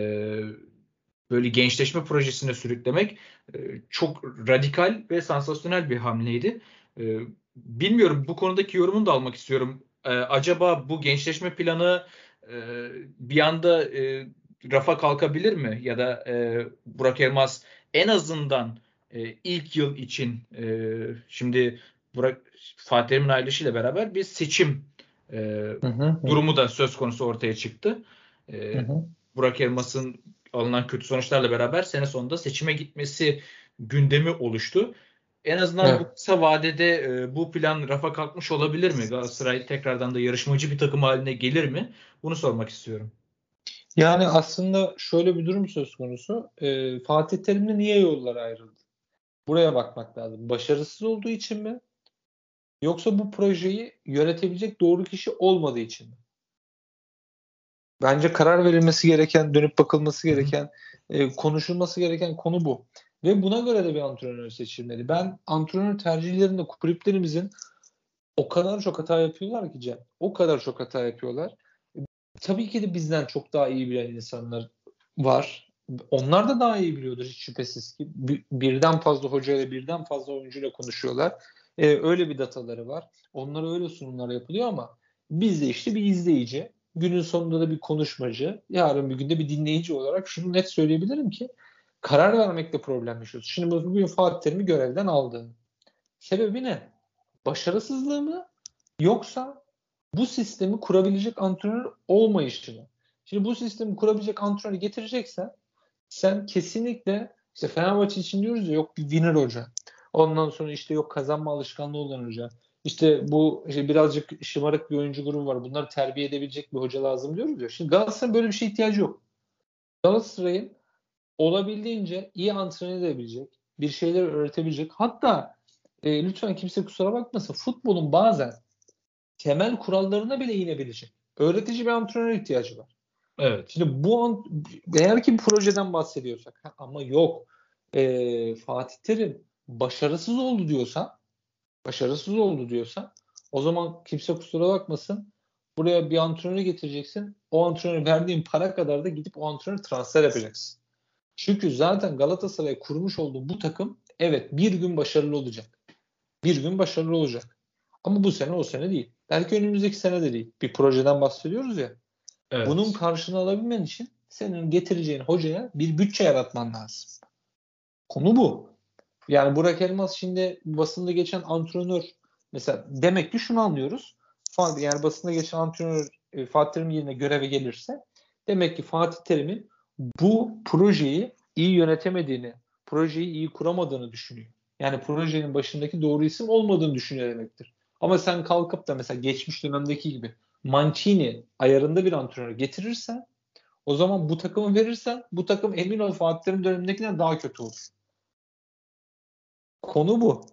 böyle gençleşme projesine sürüklemek e, çok radikal ve sansasyonel bir hamleydi. E, bilmiyorum bu konudaki yorumunu da almak istiyorum. E, acaba bu gençleşme planı e, bir anda e, rafa kalkabilir mi? Ya da e, Burak Elmas en azından e, ilk yıl için e, şimdi Burak Fatih Terim'in ayrılışıyla beraber bir seçim e, hı hı. durumu da söz konusu ortaya çıktı. E, hı hı. Burak Elmas'ın alınan kötü sonuçlarla beraber sene sonunda seçime gitmesi gündemi oluştu. En azından evet. bu kısa vadede e, bu plan rafa kalkmış olabilir mi? Galatasaray tekrardan da yarışmacı bir takım haline gelir mi? Bunu sormak istiyorum. Yani aslında şöyle bir durum söz konusu. E, Fatih Terim'le niye yollar ayrıldı? Buraya bakmak lazım. Başarısız olduğu için mi? Yoksa bu projeyi yönetebilecek doğru kişi olmadığı için mi? Bence karar verilmesi gereken, dönüp bakılması gereken, e, konuşulması gereken konu bu. Ve buna göre de bir antrenör seçilmeli. Ben antrenör tercihlerinde kulüplerimizin o kadar çok hata yapıyorlar ki Cem. O kadar çok hata yapıyorlar. Tabii ki de bizden çok daha iyi bilen insanlar var. Onlar da daha iyi biliyordur hiç şüphesiz ki. Birden fazla hocayla birden fazla oyuncuyla konuşuyorlar. Ee, öyle bir dataları var. Onlara öyle sunumlar yapılıyor ama biz de işte bir izleyici, günün sonunda da bir konuşmacı, yarın bir günde bir dinleyici olarak şunu net söyleyebilirim ki karar vermekte problem yaşıyoruz. Şimdi bugün Fatih Terim'i görevden aldı. Sebebi ne? Başarısızlığı mı? Yoksa bu sistemi kurabilecek antrenör olmayışı mı? Şimdi bu sistemi kurabilecek antrenörü getireceksen sen kesinlikle işte Fenerbahçe için diyoruz ya yok bir winner hoca. Ondan sonra işte yok kazanma alışkanlığı olan hoca. İşte bu işte birazcık şımarık bir oyuncu grubu var. Bunları terbiye edebilecek bir hoca lazım diyoruz ya. Şimdi Galatasaray'ın böyle bir şey ihtiyacı yok. Galatasaray'ın olabildiğince iyi antrenör edebilecek, bir şeyler öğretebilecek. Hatta e, lütfen kimse kusura bakmasın futbolun bazen temel kurallarına bile inebilecek. Öğretici bir antrenör ihtiyacı var. Evet. Şimdi bu eğer ki bir projeden bahsediyorsak ama yok e, Fatih Terim başarısız oldu diyorsa başarısız oldu diyorsa o zaman kimse kusura bakmasın buraya bir antrenörü getireceksin. O antrenörü verdiğin para kadar da gidip o antrenörü transfer yapacaksın. Çünkü zaten Galatasaray kurmuş olduğu bu takım evet bir gün başarılı olacak. Bir gün başarılı olacak. Ama bu sene o sene değil. Belki önümüzdeki sene de değil. Bir projeden bahsediyoruz ya. Evet. Bunun karşını alabilmen için senin getireceğin hocaya bir bütçe yaratman lazım. Konu bu. Yani Burak Elmas şimdi basında geçen antrenör mesela demek ki şunu anlıyoruz. Yani basında geçen antrenör e, Fatih Terim yerine göreve gelirse demek ki Fatih Terim'in bu projeyi iyi yönetemediğini, projeyi iyi kuramadığını düşünüyor. Yani projenin başındaki doğru isim olmadığını düşünüyor demektir. Ama sen kalkıp da mesela geçmiş dönemdeki gibi Mancini ayarında bir antrenör getirirsen o zaman bu takımı verirsen bu takım emin ol Fatih Terim dönemindekinden daha kötü olur. Konu bu.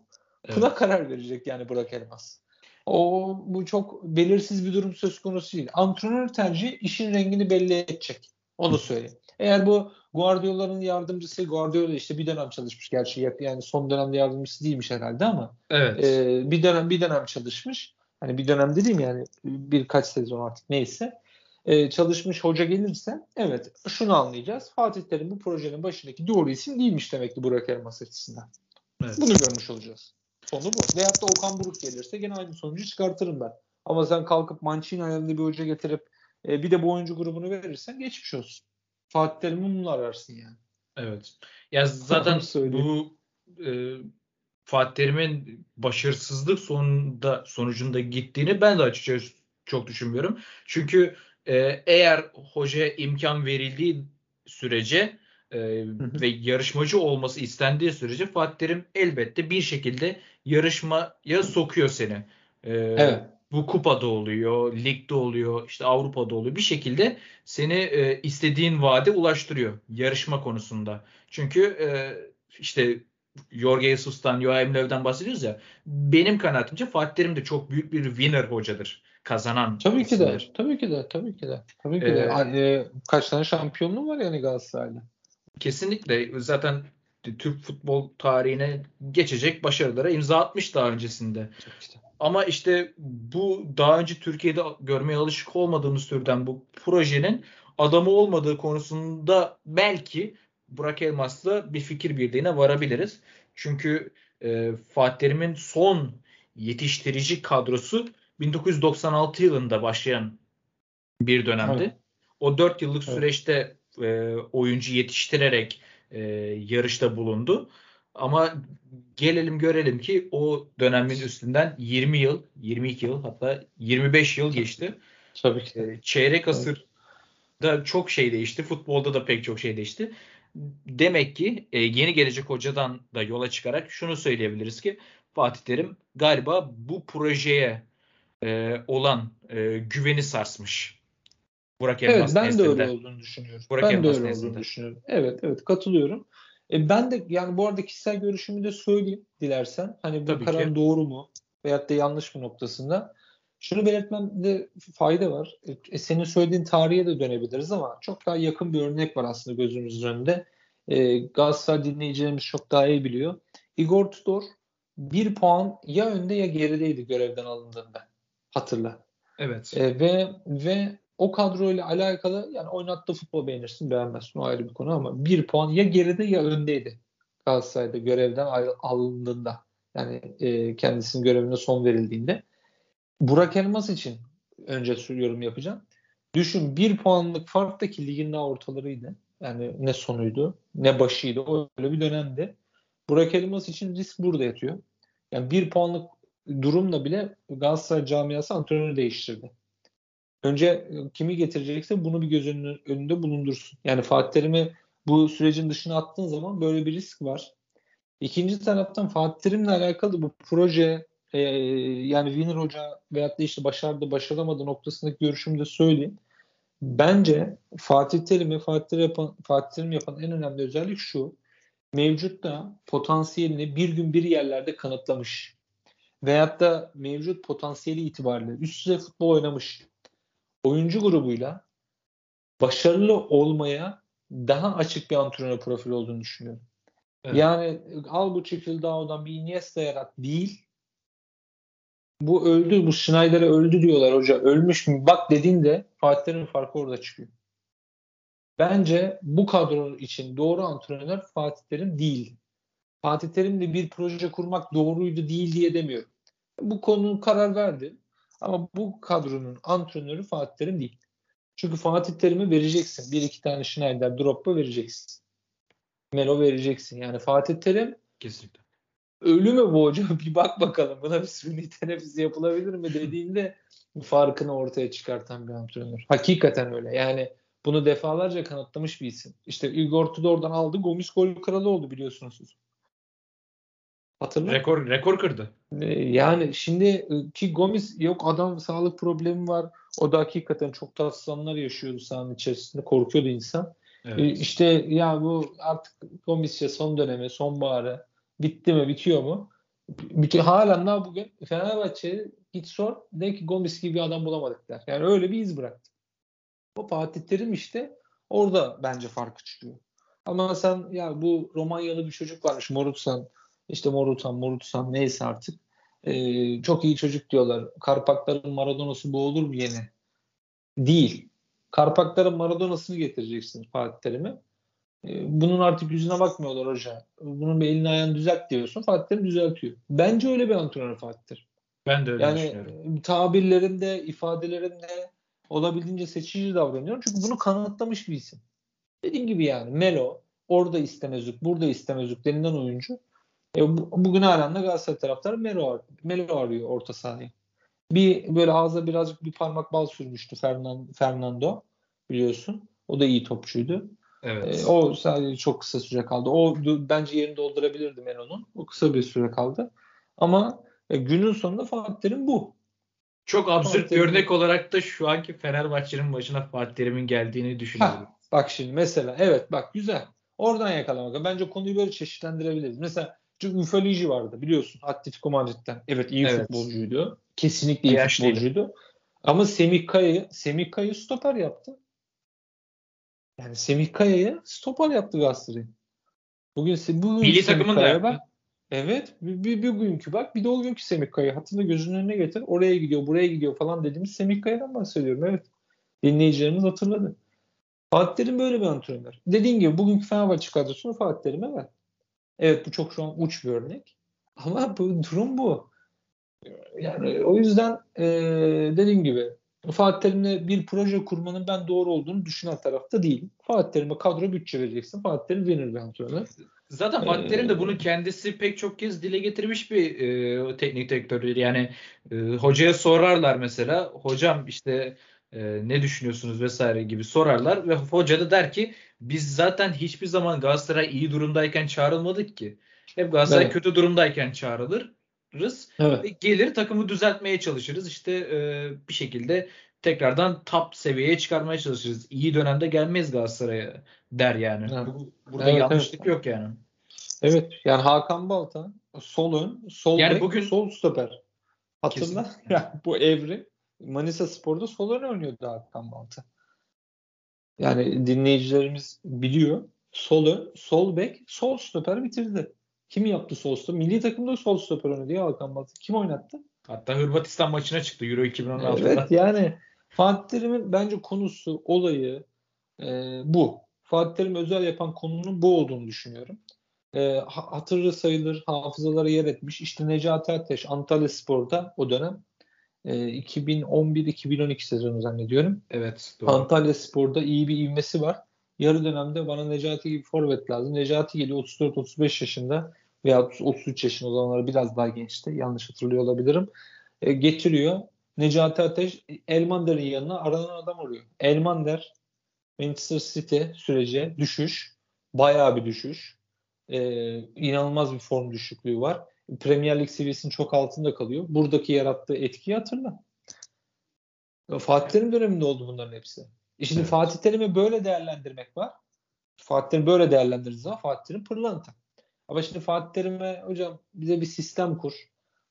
Evet. Buna karar verecek yani Burak Elmas. O bu çok belirsiz bir durum söz konusu değil. Antrenör tercihi işin rengini belli edecek. Onu söyleyeyim. Eğer bu Guardiola'nın yardımcısı Guardiola işte bir dönem çalışmış gerçi yani son dönemde yardımcısı değilmiş herhalde ama evet. e, bir dönem bir dönem çalışmış. Hani bir dönem dediğim yani birkaç sezon artık neyse. E, çalışmış hoca gelirse evet şunu anlayacağız. Fatih Terim bu projenin başındaki doğru isim değilmiş demek ki Burak Elmas açısından. Evet. Bunu görmüş olacağız. Sonu bu. Veyahut da Okan Buruk gelirse gene aynı sonucu çıkartırım ben. Ama sen kalkıp Mancini ayarında bir hoca getirip e, bir de bu oyuncu grubunu verirsen geçmiş olsun. Fatih Terim'i bununla ararsın yani. Evet. Ya zaten bu e, Fatih Terim'in başarısızlık sonunda sonucunda gittiğini ben de açıkçası çok düşünmüyorum. Çünkü e, eğer hocaya imkan verildiği sürece e, ve yarışmacı olması istendiği sürece Fatih Terim elbette bir şekilde yarışmaya sokuyor seni. E, evet. Bu kupada oluyor, ligde oluyor, işte Avrupa'da oluyor. Bir şekilde seni e, istediğin vaade ulaştırıyor yarışma konusunda. Çünkü e, işte Jorge Jesus'tan, Joachim Löw'den bahsediyoruz ya. Benim kanaatimce Fatih Terim de çok büyük bir winner hocadır. Kazanan. Tabii ki de. Tabii ki de. Tabii ki de. Tabii ki de. Ee, e, kaç tane şampiyonluğu var yani Galatasaray'da? Kesinlikle. Zaten Türk futbol tarihine geçecek başarılara imza atmış daha öncesinde. İşte. Ama işte bu daha önce Türkiye'de görmeye alışık olmadığımız türden bu projenin adamı olmadığı konusunda belki Burak Elmas'la bir fikir birliğine varabiliriz. Çünkü e, Fatih Terim'in son yetiştirici kadrosu 1996 yılında başlayan bir dönemdi. Evet. O 4 yıllık evet. süreçte e, oyuncu yetiştirerek e, yarışta bulundu. Ama gelelim görelim ki o dönemin üstünden 20 yıl, 22 yıl hatta 25 yıl geçti. Tabii ki. E, çeyrek asır da çok şey değişti. Futbolda da pek çok şey değişti. Demek ki e, yeni gelecek hocadan da yola çıkarak şunu söyleyebiliriz ki Fatih Terim galiba bu projeye e, olan e, güveni sarsmış. Burak Elmas Evet ben nezdinde. de öyle olduğunu düşünüyorum. Burak ben Elmas de öyle nezdinde. olduğunu düşünüyorum. Evet evet katılıyorum. E, ben de yani bu arada kişisel görüşümü de söyleyeyim dilersen. Hani bu Tabii karar ki. doğru mu veyahut da yanlış mı noktasında. Şunu belirtmemde fayda var. E, senin söylediğin tarihe de dönebiliriz ama çok daha yakın bir örnek var aslında gözümüzün önünde. E, Galatasaray dinleyicilerimiz çok daha iyi biliyor. Igor Tudor bir puan ya önde ya gerideydi görevden alındığında. Hatırla. Evet. E, ve ve o kadroyla alakalı yani oynattığı futbol beğenirsin beğenmezsin o ayrı bir konu ama bir puan ya geride ya öndeydi Galatasaray'da görevden alındığında yani e, kendisinin görevine son verildiğinde. Burak Elmas için önce yorum yapacağım. Düşün bir puanlık farktaki ligin daha ortalarıydı. Yani ne sonuydu ne başıydı. Öyle bir dönemde. Burak Elmas için risk burada yatıyor. Yani bir puanlık durumla bile Galatasaray camiası antrenörü değiştirdi. Önce e, kimi getirecekse bunu bir göz önünde bulundursun. Yani Fatih Terim'i bu sürecin dışına attığın zaman böyle bir risk var. İkinci taraftan Fatih Terim'le alakalı bu proje e, yani Winner Hoca veyahut da işte başardı başaramadı noktasındaki görüşümü de söyleyeyim. Bence Fatih Terim'i Fatih Terim yapan, Fatih Terim yapan en önemli özellik şu. Mevcutta potansiyelini bir gün bir yerlerde kanıtlamış. Veyahut da mevcut potansiyeli itibariyle üst düzey futbol oynamış oyuncu grubuyla başarılı olmaya daha açık bir antrenör profili olduğunu düşünüyorum. Evet. Yani al bu Çekildao'dan bir Iniesta yarat değil. Bu öldü, bu Schneider'e öldü diyorlar hoca. Ölmüş mü? Bak dediğinde Fatih farkı orada çıkıyor. Bence bu kadro için doğru antrenör Fatih Terim değil. Fatih Terim'le bir proje kurmak doğruydu değil diye demiyorum. Bu konu karar verdi. Ama bu kadronun antrenörü Fatih Terim değil. Çünkü Fatih Terim'i vereceksin. Bir iki tane Schneider Droppa vereceksin. Melo vereceksin. Yani Fatih Terim kesinlikle. Ölü mü bu hoca? Bir bak bakalım buna bir suni teneffüs yapılabilir mi dediğinde farkını ortaya çıkartan bir antrenör. Hakikaten öyle. Yani bunu defalarca kanıtlamış bir isim. İşte Igor Tudor'dan aldı. Gomis gol kralı oldu biliyorsunuz. Hatırla. Rekor rekor kırdı. Yani şimdi e, ki Gomis yok adam sağlık problemi var. O da hakikaten çok tatsız anlar yaşıyordu sahanın içerisinde. Korkuyordu insan. Evet. Ee, işte ya bu artık Gomis'e son dönemi, sonbaharı bitti mi, bitiyor mu? Bitiyor. Halen daha bugün Fenerbahçe'ye git sor. De ki Gomis gibi bir adam bulamadık der. Yani öyle bir iz bıraktı. O Fatih Terim işte orada bence farkı çıkıyor. Ama sen ya bu Romanyalı bir çocuk varmış Morutsan işte Morutan, Morutan neyse artık. Ee, çok iyi çocuk diyorlar. Karpakların Maradona'sı bu olur mu yeni? Değil. Karpakların Maradona'sını getireceksin Fatih Terim'e. Ee, bunun artık yüzüne bakmıyorlar hoca. Bunun bir elini ayağını düzelt diyorsun. Fatih Terim düzeltiyor. Bence öyle bir antrenör Fatih Terim. Ben de öyle yani, düşünüyorum. tabirlerinde, ifadelerinde olabildiğince seçici davranıyor. Çünkü bunu kanıtlamış bir isim. Dediğim gibi yani Melo orada istemezlik, burada istemezlik denilen oyuncu E, bu, bugün halen de Galatasaray taraftarı Melo, Melo arıyor orta sahayı. Bir böyle ağza birazcık bir parmak bal sürmüştü Fernando, biliyorsun. O da iyi topçuydu. Evet. E, o sadece çok kısa süre kaldı. O bence yerini doldurabilirdi Melo'nun. O kısa bir süre kaldı. Ama e, günün sonunda Fatih Terim bu. Çok absürt bir örnek olarak da şu anki Fenerbahçe'nin başına Fatih Terim'in geldiğini düşünüyorum. Ha, bak şimdi mesela evet bak güzel. Oradan yakalamak. Bence konuyu böyle çeşitlendirebiliriz. Mesela Ufaliji vardı biliyorsun Atletico Madrid'den. Evet iyi evet. futbolcuydu. Kesinlikle iyi Yaşlıydı. futbolcuydu. Ama Semih Kaya'yı Semih Kaya'yı stoper yaptı. Yani Semih Kaya'yı stoper yaptı Galatasaray. Bugün, bugün Milli takımın da yaptı. Evet. Bir, bir, bir bugünkü bak. Bir de o günkü Semih Kaya. Hatırla gözünün önüne getir. Oraya gidiyor, buraya gidiyor falan dediğimiz Semih Kaya'dan bahsediyorum. Evet. Dinleyicilerimiz hatırladı. Fatih Terim böyle bir antrenör. Dediğim gibi bugünkü Fenerbahçe kadrosunu Fatih Terim evet. Evet bu çok şu an uç bir örnek. Ama bu durum bu. Yani o yüzden ee, dediğim gibi Fatih Terim'le bir proje kurmanın ben doğru olduğunu düşünen tarafta değilim. Fatih Terim'e kadro bütçe vereceksin. Fatih Terim verir bir antrenör. Zaten Fatih Terim de bunu kendisi pek çok kez dile getirmiş bir e, teknik direktör. Yani e, hocaya sorarlar mesela. Hocam işte e, ne düşünüyorsunuz vesaire gibi sorarlar ve hoca da der ki biz zaten hiçbir zaman Galatasaray iyi durumdayken çağrılmadık ki. Hep Galatasaray evet. kötü durumdayken çağrılırız. Evet. Ve gelir takımı düzeltmeye çalışırız. İşte e, bir şekilde tekrardan top seviyeye çıkarmaya çalışırız. İyi dönemde gelmeyiz Galatasaray'a der yani. Evet. Bu, burada evet, yanlışlık evet. yok yani. Evet yani Hakan Balta sol ön, sol yani bek, bugün... sol stoper. Hatırla yani bu evri Manisa Spor'da sol ön oynuyordu Hakan Balta. Yani dinleyicilerimiz biliyor. Sol ön, sol bek, sol stoper bitirdi. Kim yaptı sol stoper? Milli takımda sol stoper oynadı ya Hakan Balta. Kim oynattı? Hatta Hırvatistan maçına çıktı Euro 2016'da. Evet yani Fatih Terim'in bence konusu, olayı e, bu. Fatih Terim özel yapan konunun bu olduğunu düşünüyorum. E, hatırı sayılır, hafızalara yer etmiş. İşte Necati Ateş Antalya Spor'da o dönem e, 2011-2012 sezonu zannediyorum. Evet. Doğru. Antalya Spor'da iyi bir ivmesi var. Yarı dönemde bana Necati gibi forvet lazım. Necati geliyor 34-35 yaşında veya 33 yaşında o zamanlar biraz daha gençti. Yanlış hatırlıyor olabilirim. E, getiriyor. Necati Ateş Elmander'in yanına aranan adam arıyor. Elmander Manchester City sürece düşüş. Bayağı bir düşüş. Ee, inanılmaz bir form düşüklüğü var. Premier Lig seviyesinin çok altında kalıyor. Buradaki yarattığı etkiyi hatırla. Fatih Terim döneminde oldu bunların hepsi. E şimdi evet. Fatih Terim'i böyle değerlendirmek var. Fatih Terim böyle değerlendirdiği zaman Fatih Terim pırlanta. Ama şimdi Fatih Terim'e hocam bize bir sistem kur.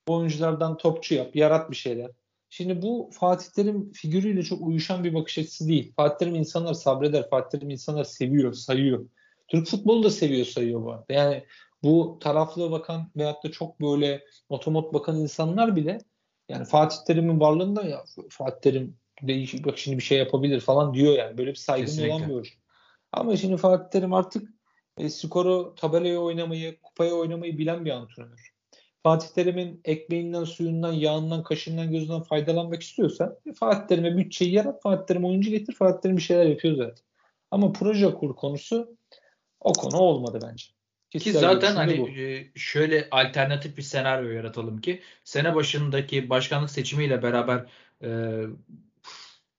Bu oyunculardan topçu yap. Yarat bir şeyler. Şimdi bu Fatih Terim figürüyle çok uyuşan bir bakış açısı değil. Fatih Terim insanlar sabreder. Fatih Terim insanlar seviyor, sayıyor. Türk futbolu da seviyor, sayıyor bu arada. Yani bu taraflı bakan veyahut da çok böyle otomot bakan insanlar bile yani Fatih Terim'in varlığında ya Fatih Terim değişik bak şimdi bir şey yapabilir falan diyor yani. Böyle bir saygın olan bir oyuncu. Ama şimdi Fatih Terim artık e, skoru tabelaya oynamayı, kupaya oynamayı bilen bir antrenör. Fatih Terim'in ekmeğinden, suyundan, yağından, kaşından, gözünden faydalanmak istiyorsa Fatih Terim'e bütçeyi yarat, Fatih Terim oyuncu getir, Fatih Terim bir şeyler yapıyor zaten. Ama proje kur konusu o konu olmadı bence. Ki zaten hani bu. E, şöyle alternatif bir senaryo yaratalım ki sene başındaki başkanlık seçimiyle beraber e,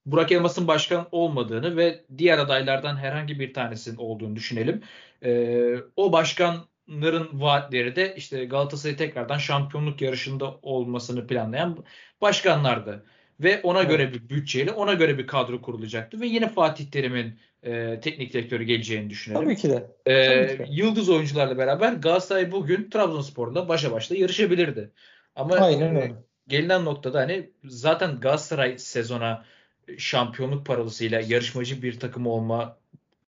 Burak Elmas'ın başkan olmadığını ve diğer adaylardan herhangi bir tanesinin olduğunu düşünelim. E, o başkan Nır'ın vaatleri de işte Galatasaray tekrardan şampiyonluk yarışında olmasını planlayan başkanlardı. Ve ona evet. göre bir bütçeyle ona göre bir kadro kurulacaktı. Ve yine Fatih Terim'in e, teknik direktörü geleceğini düşünelim. Tabii ki de. E, Tabii ki de. Yıldız oyuncularla beraber Galatasaray bugün Trabzonspor'da başa başta yarışabilirdi. Ama Aynen öyle. gelinen noktada hani zaten Galatasaray sezona şampiyonluk paralısıyla yarışmacı bir takım olma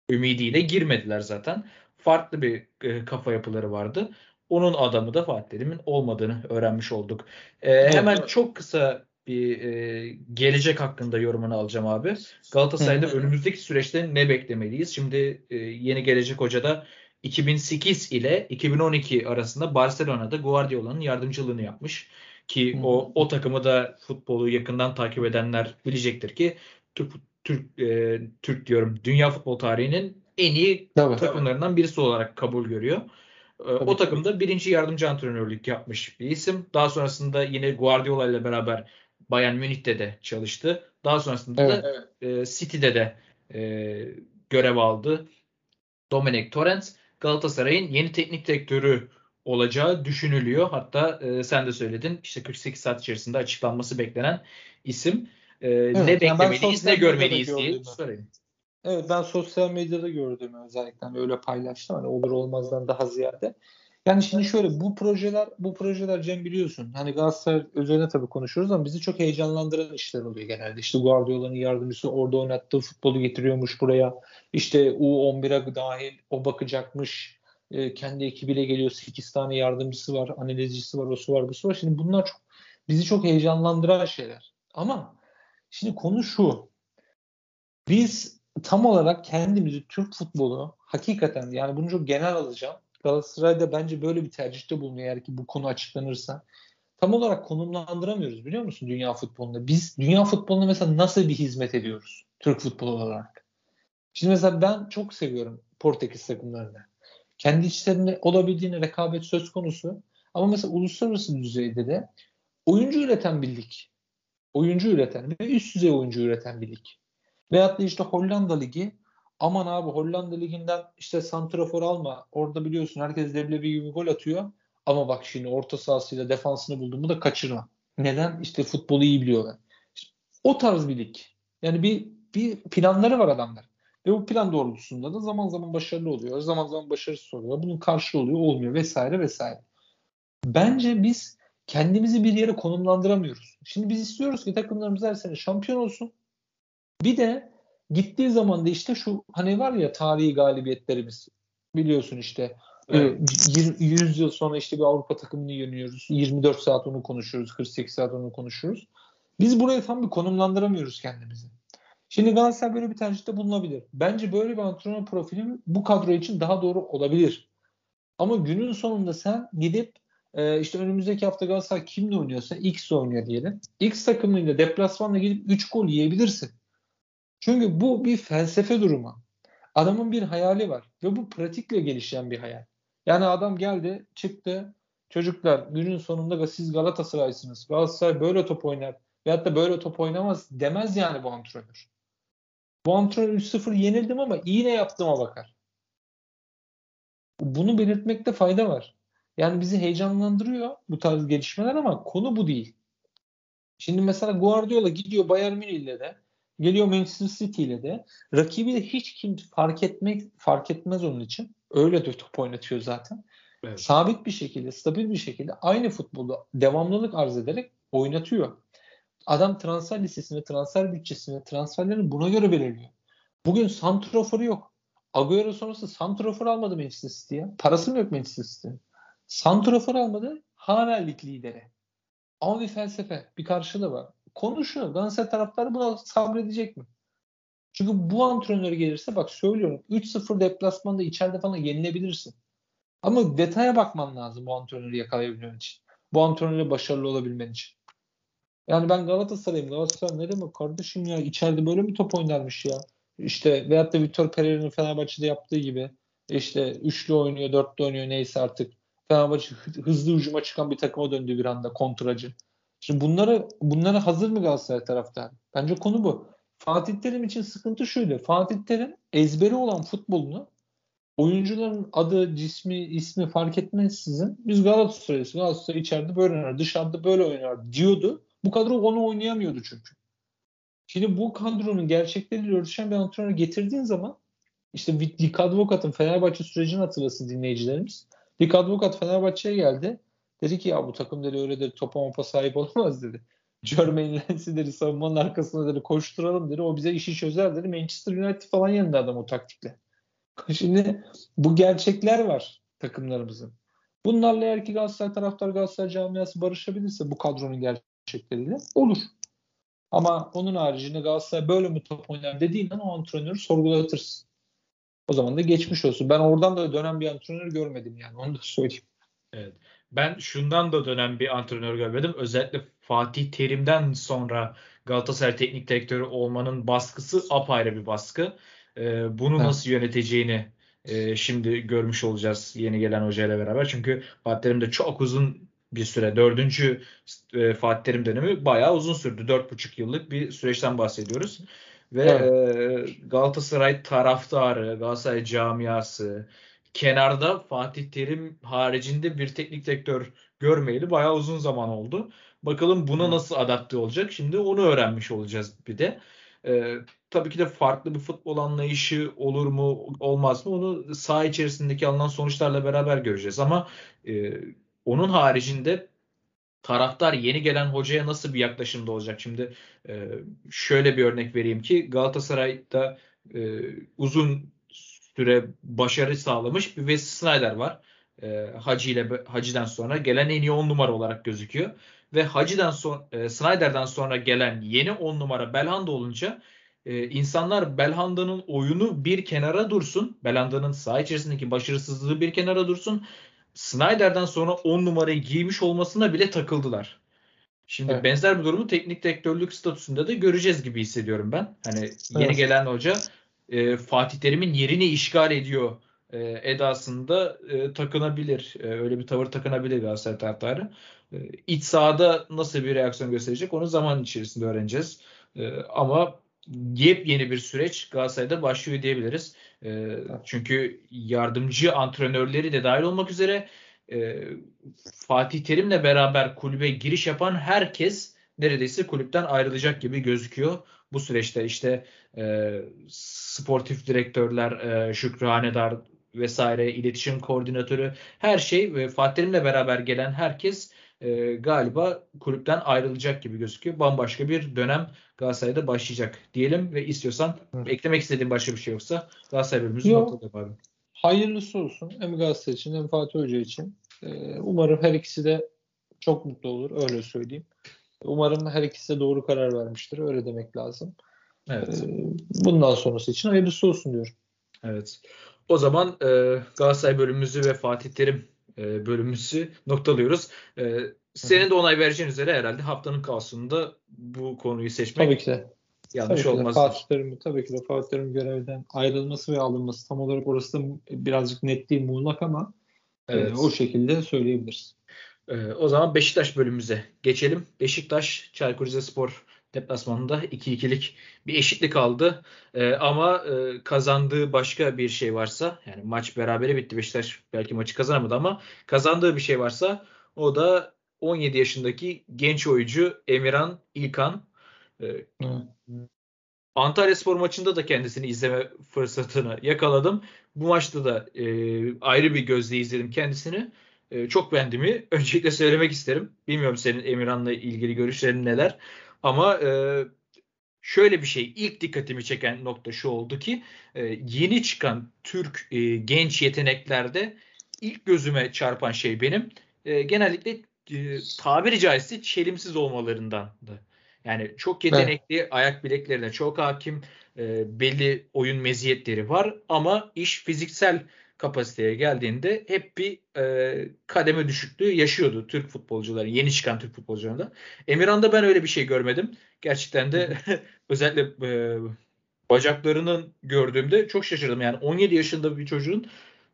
ümidiyle girmediler zaten farklı bir e, kafa yapıları vardı. Onun adamı da Fatih Terim'in olmadığını öğrenmiş olduk. E. Hemen çok kısa bir e, gelecek hakkında yorumunu alacağım abi. Galatasaray'da önümüzdeki süreçte ne beklemeliyiz? Şimdi e, yeni gelecek hoca da 2008 ile 2012 arasında Barcelona'da Guardiola'nın yardımcılığını yapmış. Ki o o takımı da futbolu yakından takip edenler bilecektir ki Türk Türk e, Türk diyorum dünya futbol tarihinin en iyi Tabii. takımlarından birisi olarak kabul görüyor. Tabii o takımda birinci yardımcı antrenörlük yapmış bir isim. Daha sonrasında yine Guardiola ile beraber Bayern Münih'te de çalıştı. Daha sonrasında evet, da evet. E, City'de de e, görev aldı. Dominic Torrens Galatasaray'ın yeni teknik direktörü olacağı düşünülüyor. Hatta e, sen de söyledin işte 48 saat içerisinde açıklanması beklenen isim. E, evet, ne beklemeliyiz yani ne görmeliyiz diye sorayım. Evet ben sosyal medyada gördüm özellikle hani öyle paylaştım hani olur olmazdan daha ziyade. Yani şimdi şöyle bu projeler bu projeler Cem biliyorsun hani Galatasaray üzerine tabii konuşuyoruz ama bizi çok heyecanlandıran işler oluyor genelde. İşte Guardiola'nın yardımcısı orada oynattığı futbolu getiriyormuş buraya. İşte U11'e dahil o bakacakmış. E, kendi ekibiyle geliyor. 8 tane yardımcısı var, analizcisi var, o su var, bu su var. Şimdi bunlar çok bizi çok heyecanlandıran şeyler. Ama şimdi konu şu. Biz tam olarak kendimizi Türk futbolu hakikaten yani bunu çok genel alacağım Galatasaray'da bence böyle bir tercihte bulunuyor eğer ki bu konu açıklanırsa. Tam olarak konumlandıramıyoruz biliyor musun dünya futbolunda? Biz dünya futboluna mesela nasıl bir hizmet ediyoruz Türk futbolu olarak? Şimdi mesela ben çok seviyorum Portekiz takımlarını. Kendi içlerinde olabildiğine rekabet söz konusu. Ama mesela uluslararası düzeyde de oyuncu üreten bir lig. Oyuncu üreten ve üst düzey oyuncu üreten bir lig. Veyahut da işte Hollanda Ligi aman abi Hollanda liginden işte santrafor alma. Orada biliyorsun herkes leblebi gibi gol atıyor. Ama bak şimdi orta sahasıyla defansını bulduğumu da kaçırma. Neden? İşte futbolu iyi biliyorlar. İşte o tarz bir lig. Yani bir, bir planları var adamlar. Ve bu plan doğrultusunda da zaman zaman başarılı oluyor. Zaman zaman başarısız oluyor. Bunun karşı oluyor, olmuyor vesaire vesaire. Bence biz kendimizi bir yere konumlandıramıyoruz. Şimdi biz istiyoruz ki takımlarımız her sene şampiyon olsun. Bir de Gittiği zaman da işte şu hani var ya tarihi galibiyetlerimiz biliyorsun işte evet. 100 yıl sonra işte bir Avrupa takımını yeniyoruz. 24 saat onu konuşuyoruz. 48 saat onu konuşuyoruz. Biz buraya tam bir konumlandıramıyoruz kendimizi. Şimdi Galatasaray böyle bir tercihte bulunabilir. Bence böyle bir antrenör profili bu kadro için daha doğru olabilir. Ama günün sonunda sen gidip e, işte önümüzdeki hafta Galatasaray kimle oynuyorsa X oynuyor diyelim. X takımıyla deplasmanla gidip 3 gol yiyebilirsin. Çünkü bu bir felsefe durumu. Adamın bir hayali var ve bu pratikle gelişen bir hayal. Yani adam geldi, çıktı. Çocuklar günün sonunda siz Galatasaray'sınız. Galatasaray böyle top oynar veyahut da böyle top oynamaz demez yani bu antrenör. Bu antrenör 3-0 yenildim ama iyi ne yaptığıma bakar. Bunu belirtmekte fayda var. Yani bizi heyecanlandırıyor bu tarz gelişmeler ama konu bu değil. Şimdi mesela Guardiola gidiyor Bayern Münih'le de Geliyor Manchester City ile de rakibi de hiç kim fark etmek fark etmez onun için. Öyle de top oynatıyor zaten. Evet. Sabit bir şekilde, stabil bir şekilde aynı futbolu devamlılık arz ederek oynatıyor. Adam transfer listesini, transfer bütçesini, transferlerini buna göre belirliyor. Bugün santroforu yok. Agüero sonrası santrofor almadı Manchester City'ye. Parası mı yok Manchester City'nin? Santrofor almadı. Hala lig lideri. Ama bir felsefe, bir karşılığı var. Konu şu. Galatasaray taraftarı buna sabredecek mi? Çünkü bu antrenör gelirse bak söylüyorum 3-0 deplasmanda içeride falan yenilebilirsin. Ama detaya bakman lazım bu antrenörü yakalayabilmen için. Bu antrenörle başarılı olabilmen için. Yani ben Galatasaray'ım. Galatasaray ne demek kardeşim ya içeride böyle mi top oynarmış ya? İşte veyahut da Victor Pereira'nın Fenerbahçe'de yaptığı gibi işte üçlü oynuyor, dörtlü oynuyor neyse artık. Fenerbahçe hızlı ucuma çıkan bir takıma döndü bir anda kontracı. Şimdi bunlara bunlara hazır mı Galatasaray taraftarı? Bence konu bu. Fatih Terim için sıkıntı şöyle. Fatih Terim ezberi olan futbolunu oyuncuların adı, cismi, ismi fark etmeksizin biz Galatasaray'ız. Galatasaray içeride böyle oynar, dışarıda böyle oynar diyordu. Bu kadro onu oynayamıyordu çünkü. Şimdi bu kadronun gerçekleriyle örtüşen bir antrenör getirdiğin zaman işte Dik Advokat'ın Fenerbahçe sürecini hatırlasın dinleyicilerimiz. Dik Advokat Fenerbahçe'ye geldi. Dedi ki ya bu takım dedi öyle dedi topa mopa sahip olamaz dedi. Jermaine Lens'i dedi savunmanın arkasında dedi koşturalım dedi. O bize işi çözer dedi. Manchester United falan yendi adam o taktikle. Şimdi bu gerçekler var takımlarımızın. Bunlarla eğer ki Galatasaray taraftar Galatasaray camiası barışabilirse bu kadronun gerçekleriyle olur. Ama onun haricinde Galatasaray böyle mi top oynar dediğinden o antrenörü sorgulatırsın. O zaman da geçmiş olsun. Ben oradan da dönen bir antrenör görmedim yani onu da söyleyeyim. Evet ben şundan da dönen bir antrenör görmedim. Özellikle Fatih Terim'den sonra Galatasaray teknik direktörü olmanın baskısı apayrı bir baskı. Ee, bunu evet. nasıl yöneteceğini e, şimdi görmüş olacağız yeni gelen hocayla beraber. Çünkü Fatih Terim de çok uzun bir süre. Dördüncü e, Fatih Terim dönemi bayağı uzun sürdü. Dört buçuk yıllık bir süreçten bahsediyoruz. Ve evet. e, Galatasaray taraftarı, Galatasaray camiası, kenarda Fatih Terim haricinde bir teknik direktör görmeyeli bayağı uzun zaman oldu. Bakalım buna nasıl adapte olacak? Şimdi onu öğrenmiş olacağız bir de. Ee, tabii ki de farklı bir futbol anlayışı olur mu olmaz mı onu saha içerisindeki alınan sonuçlarla beraber göreceğiz. Ama e, onun haricinde taraftar yeni gelen hocaya nasıl bir yaklaşımda olacak? Şimdi e, şöyle bir örnek vereyim ki Galatasaray'da e, uzun süre başarı sağlamış bir Wesley Snyder var. E, Hacı ile Hacı'dan sonra gelen en iyi 10 numara olarak gözüküyor. Ve Hacı'dan sonra e, Snyder'dan sonra gelen yeni 10 numara Belhanda olunca e, insanlar Belhanda'nın oyunu bir kenara dursun. Belhanda'nın saha içerisindeki başarısızlığı bir kenara dursun. Snyder'dan sonra 10 numarayı giymiş olmasına bile takıldılar. Şimdi evet. benzer bir durumu teknik direktörlük statüsünde de göreceğiz gibi hissediyorum ben. Hani evet. yeni gelen hoca e, Fatih Terim'in yerini işgal ediyor e, edasında e, takınabilir. E, öyle bir tavır takınabilir Galatasaray taraftarı. E, iç sahada nasıl bir reaksiyon gösterecek onu zaman içerisinde öğreneceğiz. E, ama yepyeni bir süreç Galatasaray'da başlıyor diyebiliriz. E, çünkü yardımcı antrenörleri de dahil olmak üzere e, Fatih Terim'le beraber kulübe giriş yapan herkes neredeyse kulüpten ayrılacak gibi gözüküyor. Bu süreçte işte e, sportif direktörler, e, Şükrü Hanedar vesaire, iletişim koordinatörü her şey ve Fatih Terim'le beraber gelen herkes e, galiba kulüpten ayrılacak gibi gözüküyor. Bambaşka bir dönem Galatasaray'da başlayacak diyelim ve istiyorsan Hı. eklemek istediğin başka bir şey yoksa Galatasaray bölümümüzü noktalayalım Hayırlısı olsun hem Galatasaray için hem Fatih Hoca için. Ee, umarım her ikisi de çok mutlu olur öyle söyleyeyim. Umarım her ikisi de doğru karar vermiştir öyle demek lazım. Evet. Ee, bundan sonrası için hayırlısı olsun diyorum. Evet. O zaman e, Galatasaray bölümümüzü ve Fatih Terim e, bölümümüzü noktalıyoruz. E, senin de onay vereceğin üzere herhalde haftanın kalsında bu konuyu seçmek tabii ki de. yanlış tabii olmaz. Fatih Terim, tabii ki de Fatih Terim görevden ayrılması ve alınması tam olarak orası da birazcık net değil muğlak ama e, evet. e, o şekilde söyleyebiliriz. E, o zaman Beşiktaş bölümümüze geçelim. Beşiktaş Çaykur Rizespor deplasmanında 2-2'lik bir eşitlik aldı. E, ama e, kazandığı başka bir şey varsa yani maç berabere bitti. Beşiktaş belki maçı kazanamadı ama kazandığı bir şey varsa o da 17 yaşındaki genç oyuncu Emirhan İlkan. E, Antalya Spor maçında da kendisini izleme fırsatını yakaladım. Bu maçta da e, ayrı bir gözle izledim kendisini. E, çok beğendiğimi öncelikle söylemek isterim. Bilmiyorum senin Emirhan'la ilgili görüşlerin neler. Ama e, şöyle bir şey ilk dikkatimi çeken nokta şu oldu ki e, yeni çıkan Türk e, genç yeteneklerde ilk gözüme çarpan şey benim e, genellikle e, tabiri caizse çelimsiz olmalarındandı. Yani çok yetenekli, evet. ayak bileklerine çok hakim, e, belli oyun meziyetleri var ama iş fiziksel kapasiteye geldiğinde hep bir e, kademe düşüklüğü yaşıyordu Türk futbolcuları, yeni çıkan Türk futbolcularında. Emirhan'da ben öyle bir şey görmedim. Gerçekten de özellikle e, bacaklarının gördüğümde çok şaşırdım. Yani 17 yaşında bir çocuğun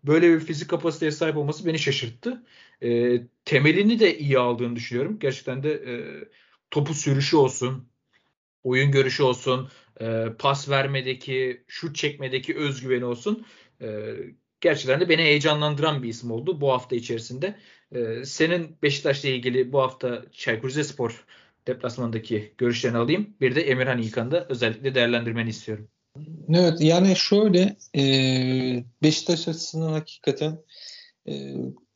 böyle bir fizik kapasiteye sahip olması beni şaşırttı. E, temelini de iyi aldığını düşünüyorum. Gerçekten de e, topu sürüşü olsun, oyun görüşü olsun, e, pas vermedeki, şut çekmedeki özgüveni olsun. E, gerçekten de beni heyecanlandıran bir isim oldu bu hafta içerisinde. Ee, senin Beşiktaş'la ilgili bu hafta Çaykur Rizespor deplasmandaki görüşlerini alayım. Bir de Emirhan İlkan'ı da özellikle değerlendirmeni istiyorum. Evet yani şöyle e, Beşiktaş açısından hakikaten e,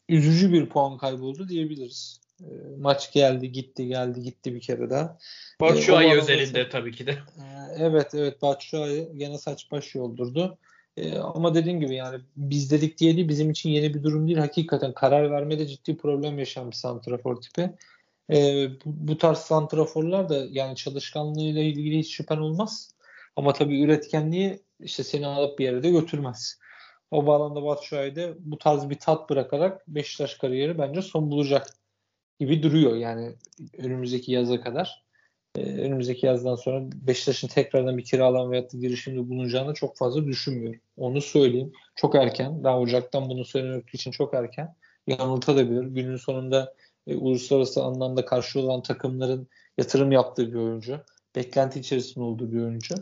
üzücü bir puan kayboldu diyebiliriz. E, maç geldi gitti geldi gitti bir kere daha. Batshuayi e, özelinde tabii ki de. E, evet evet Batshuayi gene saç baş yoldurdu. E, ama dediğim gibi yani biz dedik diye değil bizim için yeni bir durum değil. Hakikaten karar vermede ciddi problem yaşayan bir santrafor tipi. E, bu, bu tarz santraforlar da yani çalışkanlığıyla ilgili hiç şüphen olmaz. Ama tabii üretkenliği işte seni alıp bir yere de götürmez. O bağlamda Batshuayi'de bu tarz bir tat bırakarak Beşiktaş kariyeri bence son bulacak gibi duruyor yani önümüzdeki yaza kadar. E, önümüzdeki yazdan sonra Beşiktaş'ın tekrardan bir kiralama veya girişimde bulunacağını çok fazla düşünmüyorum. Onu söyleyeyim. Çok erken. Daha Ocak'tan bunu söylemek için çok erken. Yanıltabilir. Günün sonunda e, uluslararası anlamda karşı olan takımların yatırım yaptığı bir oyuncu. Beklenti içerisinde olduğu bir oyuncu.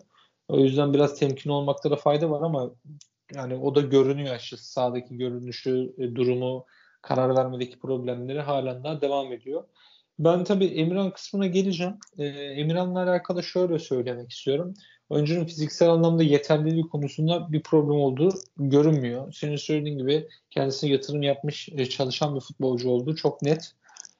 O yüzden biraz temkin olmakta da fayda var ama yani o da görünüyor açıkçası. Sağdaki görünüşü, e, durumu, karar vermedeki problemleri halen daha devam ediyor. Ben tabii Emirhan kısmına geleceğim. Ee, Emirhan'la alakalı şöyle söylemek istiyorum. Oyuncunun fiziksel anlamda yeterliliği konusunda bir problem olduğu görünmüyor. Senin söylediğin gibi kendisine yatırım yapmış, e, çalışan bir futbolcu olduğu çok net.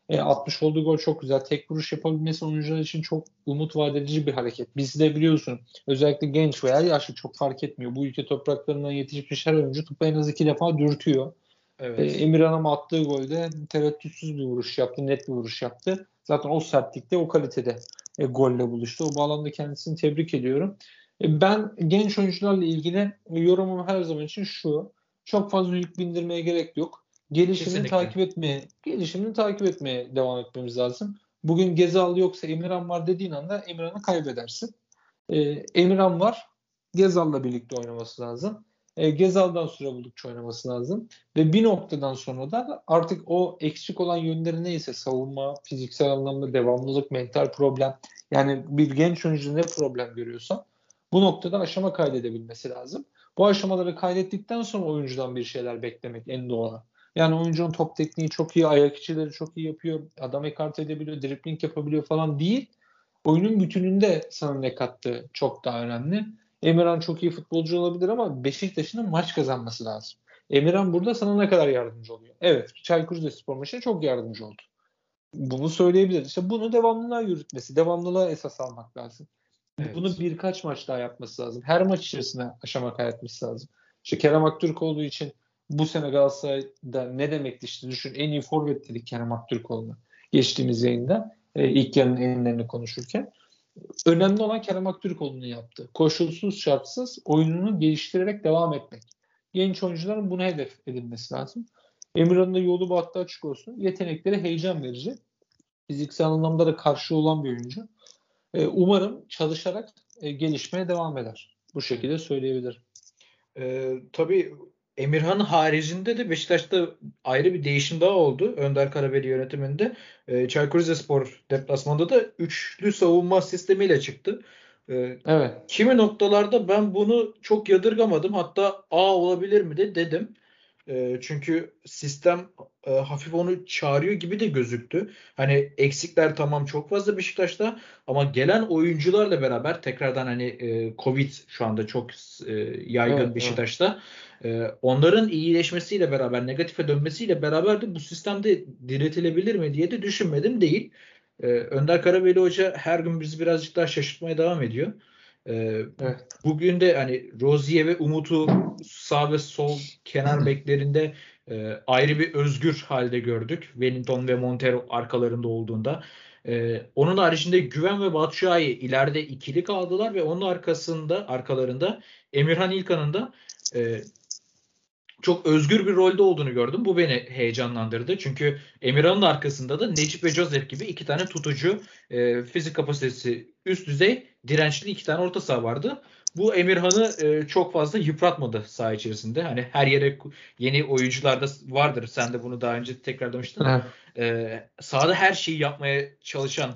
E, 60 olduğu gol çok güzel. Tek vuruş yapabilmesi oyuncular için çok umut vadedici bir hareket. Bizde biliyorsun özellikle genç veya yaşlı çok fark etmiyor. Bu ülke topraklarından yetişmiş her oyuncu topu en az iki defa dürtüyor. Evet. E, Emirhan'a attığı golde tereddütsüz bir vuruş yaptı. Net bir vuruş yaptı. Zaten o sertlikte o kalitede e, golle buluştu. O bağlamda kendisini tebrik ediyorum. E, ben genç oyuncularla ilgili yorumum her zaman için şu. Çok fazla yük bindirmeye gerek yok. Gelişimini Kesinlikle. takip etmeye, gelişimini takip etmeye devam etmemiz lazım. Bugün Gezal yoksa Emirhan var dediğin anda Emirhan'ı kaybedersin. E, Emirhan var. Gezal'la birlikte oynaması lazım e, Gezal'dan süre buldukça oynaması lazım. Ve bir noktadan sonra da artık o eksik olan yönleri neyse savunma, fiziksel anlamda devamlılık, mental problem yani bir genç oyuncu ne problem görüyorsa bu noktada aşama kaydedebilmesi lazım. Bu aşamaları kaydettikten sonra oyuncudan bir şeyler beklemek en doğal. Yani oyuncunun top tekniği çok iyi, ayak içileri çok iyi yapıyor, adam ekart edebiliyor, dribling yapabiliyor falan değil. Oyunun bütününde sana ne kattığı çok daha önemli. Emirhan çok iyi futbolcu olabilir ama Beşiktaş'ın maç kazanması lazım. Emirhan burada sana ne kadar yardımcı oluyor? Evet, Çaykur Rizespor maçına çok yardımcı oldu. Bunu söyleyebiliriz. İşte bunu devamlılığa yürütmesi, devamlılığa esas almak lazım. Evet. Bunu birkaç maç daha yapması lazım. Her maç içerisinde aşama kaydetmesi lazım. İşte Kerem Aktürkoğlu için bu sene Galatasaray'da ne demekti işte düşün en iyi forvet dedik Kerem Aktürkoğlu'na geçtiğimiz yayında e, ilk yarının enlerini konuşurken. Önemli olan Kerem Aktürkoğlu'nun yaptı. Koşulsuz şartsız oyununu geliştirerek devam etmek. Genç oyuncuların bunu hedef edilmesi lazım. Emirhan'ın da yolu battı açık olsun. Yetenekleri heyecan verici. Fiziksel anlamda da karşı olan bir oyuncu. Ee, umarım çalışarak e, gelişmeye devam eder. Bu şekilde söyleyebilirim. Ee, tabii Emirhan haricinde de Beşiktaş'ta ayrı bir değişim daha oldu. Önder Karabeli yönetiminde. E, Çaykur Rizespor deplasmanda da üçlü savunma sistemiyle çıktı. E, evet. Kimi noktalarda ben bunu çok yadırgamadım. Hatta A olabilir mi de dedim. E, çünkü sistem e, hafif onu çağırıyor gibi de gözüktü. Hani eksikler tamam çok fazla Beşiktaş'ta ama gelen oyuncularla beraber tekrardan hani e, Covid şu anda çok e, yaygın evet, Beşiktaş'ta. Evet. Ee, onların iyileşmesiyle beraber, negatife dönmesiyle beraber de bu sistemde diretilebilir mi diye de düşünmedim değil. Ee, Önder Karabeli Hoca her gün bizi birazcık daha şaşırtmaya devam ediyor. Ee, evet. Bugün de hani Rozier ve Umut'u sağ ve sol kenar beklerinde e, ayrı bir özgür halde gördük. Wellington ve Montero arkalarında olduğunda. Ee, onun haricinde Güven ve Batshuayi ileride ikili kaldılar ve onun arkasında arkalarında Emirhan İlkan'ın da e, çok özgür bir rolde olduğunu gördüm. Bu beni heyecanlandırdı. Çünkü Emirhan'ın arkasında da Necip ve Joseph gibi iki tane tutucu e, fizik kapasitesi üst düzey dirençli iki tane orta saha vardı. Bu Emirhan'ı e, çok fazla yıpratmadı saha içerisinde. Hani her yere yeni oyuncular da vardır. Sen de bunu daha önce tekrar demiştin. E, sahada her şeyi yapmaya çalışan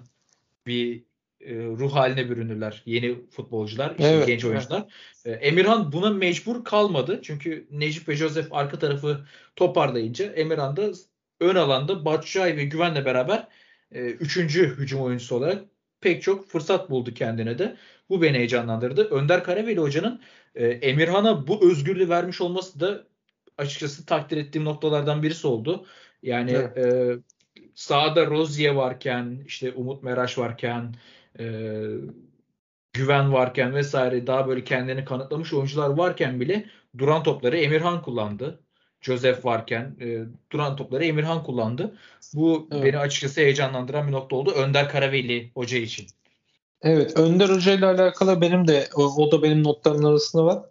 bir e, ruh haline bürünürler yeni futbolcular, işte evet, genç oyuncular. Evet. Emirhan buna mecbur kalmadı. Çünkü Necip ve Joseph arka tarafı toparlayınca Emirhan da ön alanda Batshuayi ve Güven'le beraber e, üçüncü hücum oyuncusu olarak pek çok fırsat buldu kendine de. Bu beni heyecanlandırdı. Önder Karaveli Hoca'nın e, Emirhan'a bu özgürlüğü vermiş olması da açıkçası takdir ettiğim noktalardan birisi oldu. Yani evet. e, sahada Rozier varken, işte Umut Meraş varken, e, güven varken vesaire daha böyle kendini kanıtlamış oyuncular varken bile duran topları Emirhan kullandı. Joseph varken e, duran topları Emirhan kullandı. Bu evet. beni açıkçası heyecanlandıran bir nokta oldu. Önder Karaveli hoca için. Evet Önder Hoca ile alakalı benim de o, o da benim notlarımın arasında var.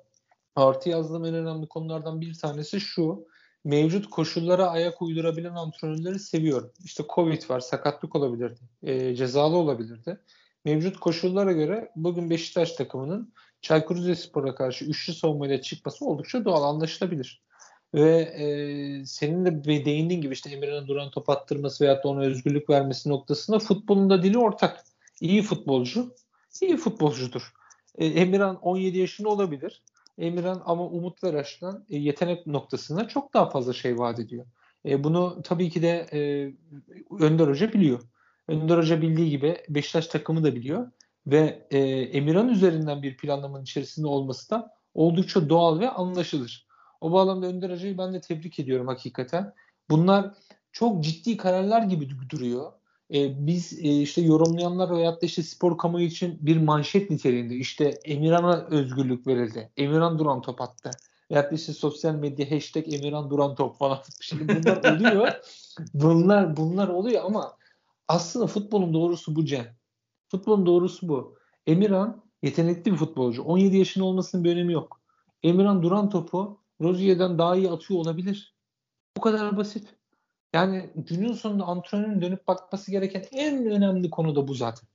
Artı yazdığım en önemli konulardan bir tanesi şu. Mevcut koşullara ayak uydurabilen antrenörleri seviyorum. İşte Covid var, sakatlık olabilirdi, e, cezalı olabilirdi mevcut koşullara göre bugün Beşiktaş takımının Çaykur Rizespor'a karşı üçlü savunmayla çıkması oldukça doğal anlaşılabilir. Ve e, senin de değindiğin gibi işte Emirhan'ın duran top attırması veyahut da ona özgürlük vermesi noktasında futbolun da dili ortak. İyi futbolcu, iyi futbolcudur. E, Emirhan 17 yaşında olabilir. Emirhan ama Umut Veraş'tan e, yetenek noktasında çok daha fazla şey vaat ediyor. E, bunu tabii ki de e, Önder Hoca biliyor. Önder Hoca bildiği gibi Beşiktaş takımı da biliyor. Ve e, Emirhan üzerinden bir planlamanın içerisinde olması da oldukça doğal ve anlaşılır. O bağlamda Önder Hoca'yı ben de tebrik ediyorum hakikaten. Bunlar çok ciddi kararlar gibi duruyor. E, biz e, işte yorumlayanlar veyahut da işte spor kamuoyu için bir manşet niteliğinde işte Emirhan'a özgürlük verildi. Emirhan duran top attı. Veyahut da işte sosyal medya hashtag Emirhan duran top falan. Şimdi bunlar oluyor. bunlar bunlar oluyor ama aslında futbolun doğrusu bu Cem. Futbolun doğrusu bu. Emirhan yetenekli bir futbolcu. 17 yaşında olmasının bir önemi yok. Emirhan duran topu Rozier'den daha iyi atıyor olabilir. Bu kadar basit. Yani günün sonunda antrenörün dönüp bakması gereken en önemli konu da bu zaten.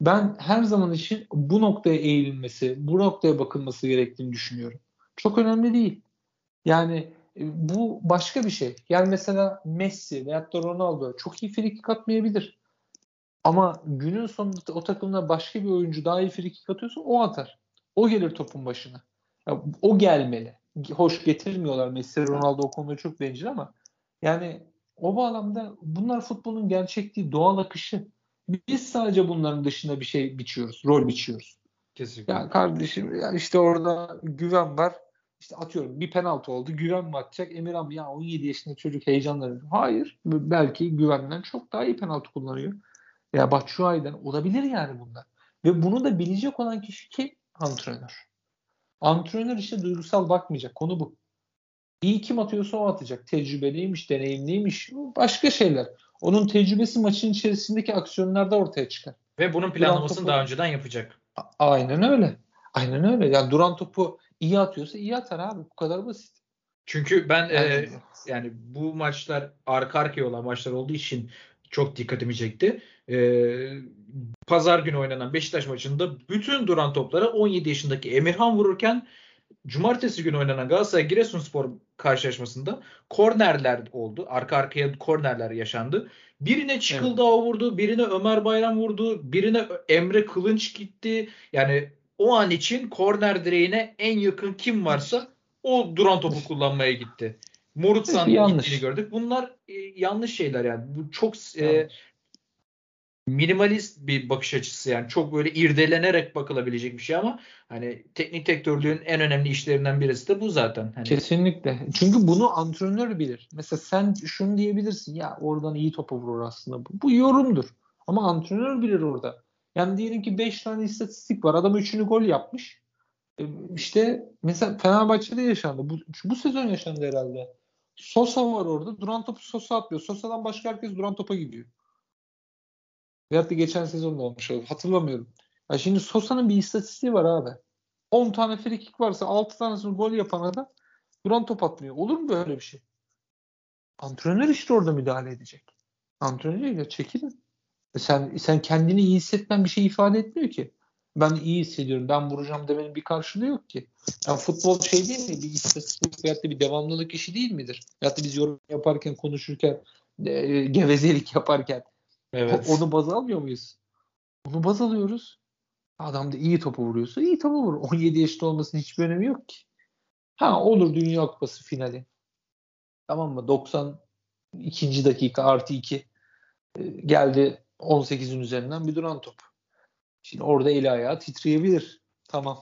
Ben her zaman için bu noktaya eğilmesi, bu noktaya bakılması gerektiğini düşünüyorum. Çok önemli değil. Yani e, bu başka bir şey. Yani mesela Messi veyahut da Ronaldo çok iyi frikik atmayabilir. Ama günün sonunda o takımda başka bir oyuncu daha iyi frikik atıyorsa o atar. O gelir topun başına. Yani o gelmeli. Hoş getirmiyorlar Messi, Ronaldo o konuda çok bencil ama yani o bağlamda bunlar futbolun gerçekliği, doğal akışı. Biz sadece bunların dışında bir şey biçiyoruz, rol biçiyoruz. Kesinlikle. Yani kardeşim ya işte orada güven var. İşte atıyorum bir penaltı oldu. Güven mi atacak? Emirhan ya 17 yaşında çocuk heyecanlanıyor. Hayır. Belki güvenden çok daha iyi penaltı kullanıyor. Ya Batshuayi'den olabilir yani bunlar. Ve bunu da bilecek olan kişi ki antrenör. Antrenör işte duygusal bakmayacak. Konu bu. İyi kim atıyorsa o atacak. Tecrübeliymiş, deneyimliymiş. Başka şeyler. Onun tecrübesi maçın içerisindeki aksiyonlarda ortaya çıkar. Ve bunun planlamasını topu... daha önceden yapacak. A- aynen öyle. Aynen öyle. Yani duran topu iyi atıyorsa iyi atar abi. Bu kadar basit. Çünkü ben yani, e, yani bu maçlar arka arkaya olan maçlar olduğu için çok dikkatimi çekti. E, Pazar günü oynanan Beşiktaş maçında bütün duran toplara 17 yaşındaki Emirhan vururken Cumartesi günü oynanan Galatasaray Giresunspor karşılaşmasında kornerler oldu. Arka arkaya kornerler yaşandı. Birine Çıkıldağ evet. vurdu, birine Ömer Bayram vurdu, birine Emre Kılınç gitti. Yani o an için korner direğine en yakın kim varsa o duran topu kullanmaya gitti. Morutsan gittiğini gördük. Bunlar e, yanlış şeyler yani. Bu çok e, minimalist bir bakış açısı yani çok böyle irdelenerek bakılabilecek bir şey ama hani teknik direktörlüğün en önemli işlerinden birisi de bu zaten. Hani... Kesinlikle. Çünkü bunu antrenör bilir. Mesela sen şunu diyebilirsin ya oradan iyi topa vurur aslında. Bu, bu yorumdur. Ama antrenör bilir orada. Yani diyelim ki 5 tane istatistik var. Adam 3'ünü gol yapmış. E, işte mesela Fenerbahçe'de yaşandı. Bu, bu sezon yaşandı herhalde. Sosa var orada. Duran topu Sosa atıyor. Sosa'dan başka herkes duran topa gidiyor. Veyahut da geçen sezonda olmuş olur. Hatırlamıyorum. Ya şimdi Sosa'nın bir istatistiği var abi. 10 tane free kick varsa 6 tanesini gol yapan adam duran top atmıyor. Olur mu böyle bir şey? Antrenör işte orada müdahale edecek. Antrenör ya çekilin. E sen, sen kendini iyi hissetmen bir şey ifade etmiyor ki. Ben iyi hissediyorum. Ben vuracağım demenin bir karşılığı yok ki. Yani futbol şey değil mi? Bir istatistik veyahut da bir devamlılık işi değil midir? Veyahut da biz yorum yaparken, konuşurken, e, gevezelik yaparken Evet. Onu baz almıyor muyuz? Onu baz alıyoruz. Adam da iyi topu vuruyorsa iyi topu vurur. 17 yaşında olmasının hiçbir önemi yok ki. Ha olur Dünya Kupası finali. Tamam mı? 92. dakika artı 2 e, geldi 18'in üzerinden bir duran top. Şimdi orada eli ayağı titreyebilir. Tamam.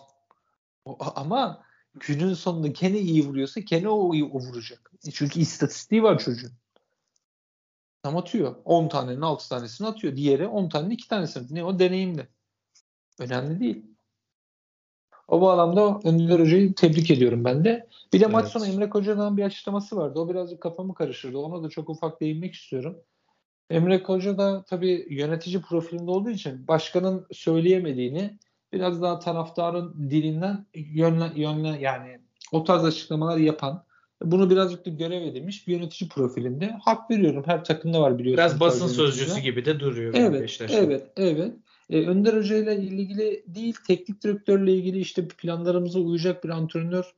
O, ama günün sonunda gene iyi vuruyorsa gene o, o vuracak. Çünkü istatistiği var çocuğun. Tam atıyor. 10 tanenin 6 tanesini atıyor. Diğeri 10 tanenin 2 tanesini. Ne o deneyimli. Önemli değil. O bağlamda Önder Hoca'yı tebrik ediyorum ben de. Bir de evet. maç sonu Emre Hoca'dan bir açıklaması vardı. O birazcık kafamı karıştırdı. Ona da çok ufak değinmek istiyorum. Emre Hoca da tabii yönetici profilinde olduğu için başkanın söyleyemediğini biraz daha taraftarın dilinden yönle, yönle yani o tarz açıklamalar yapan bunu birazcık da görev edinmiş bir yönetici profilinde. Hak veriyorum. Her takımda var biliyorsunuz. Biraz basın sözcüsü gibi de duruyor. Evet, evet, evet. E, Önder Hoca ile ilgili değil, teknik direktörle ilgili işte planlarımıza uyacak bir antrenör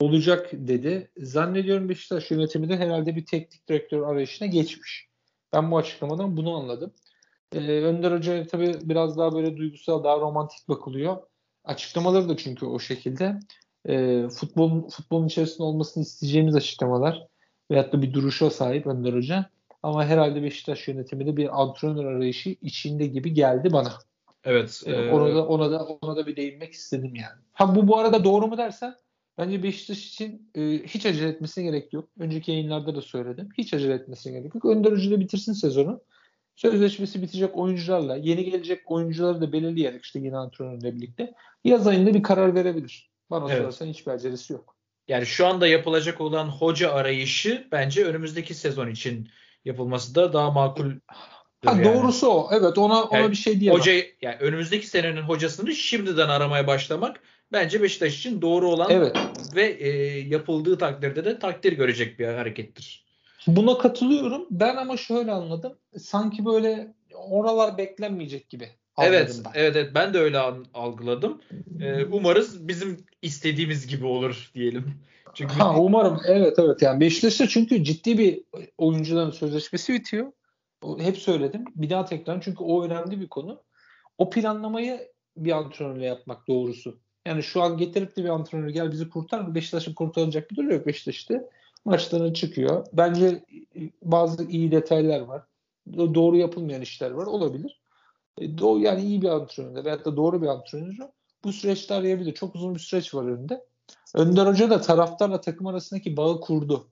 olacak dedi. Zannediyorum Beşiktaş yönetimi de herhalde bir teknik direktör arayışına geçmiş. Ben bu açıklamadan bunu anladım. Ee, Önder Hoca'ya tabii biraz daha böyle duygusal, daha romantik bakılıyor. Açıklamaları da çünkü o şekilde. Ee, futbol, futbolun içerisinde olmasını isteyeceğimiz açıklamalar veyahut da bir duruşa sahip Önder Hoca. Ama herhalde Beşiktaş yönetimi de bir antrenör arayışı içinde gibi geldi bana. Evet. Ee, e... Ona da ona da ona da bir değinmek istedim yani. Ha bu bu arada doğru mu dersen Bence Beşiktaş için e, hiç acele etmesine gerek yok. Önceki yayınlarda da söyledim. Hiç acele etmesine gerek yok. Önder Hoca bitirsin sezonu. Sözleşmesi bitecek oyuncularla, yeni gelecek oyuncuları da belirleyerek işte yeni antrenörle birlikte yaz ayında bir karar verebilir. Bana evet. sorarsan hiçbir acelesi yok. Yani şu anda yapılacak olan hoca arayışı bence önümüzdeki sezon için yapılması da daha makul. Ha, yani. Doğrusu o. Evet ona ona yani bir şey diyemem. Hoca yani önümüzdeki senenin hocasını şimdiden aramaya başlamak bence Beşiktaş için doğru olan evet. ve e, yapıldığı takdirde de takdir görecek bir harekettir. Buna katılıyorum. Ben ama şöyle anladım. Sanki böyle oralar beklenmeyecek gibi. Evet, ben. evet, evet. Ben de öyle algıladım. Ee, umarız bizim istediğimiz gibi olur diyelim. Çünkü ha, umarım. Evet, evet. Yani Beşiktaş'ta çünkü ciddi bir oyuncuların sözleşmesi bitiyor. Hep söyledim. Bir daha tekrar çünkü o önemli bir konu. O planlamayı bir antrenörle yapmak doğrusu. Yani şu an getirip de bir antrenör gel bizi kurtar. Beşiktaş'ın kurtarılacak bir durum yok Beşiktaş'ta. Maçlarına çıkıyor. Bence bazı iyi detaylar var. Doğru yapılmayan işler var. Olabilir. E, doğru, yani iyi bir antrenör veyahut da doğru bir antrenör bu süreçte arayabilir. Çok uzun bir süreç var önünde. Önder Hoca da taraftarla takım arasındaki bağı kurdu.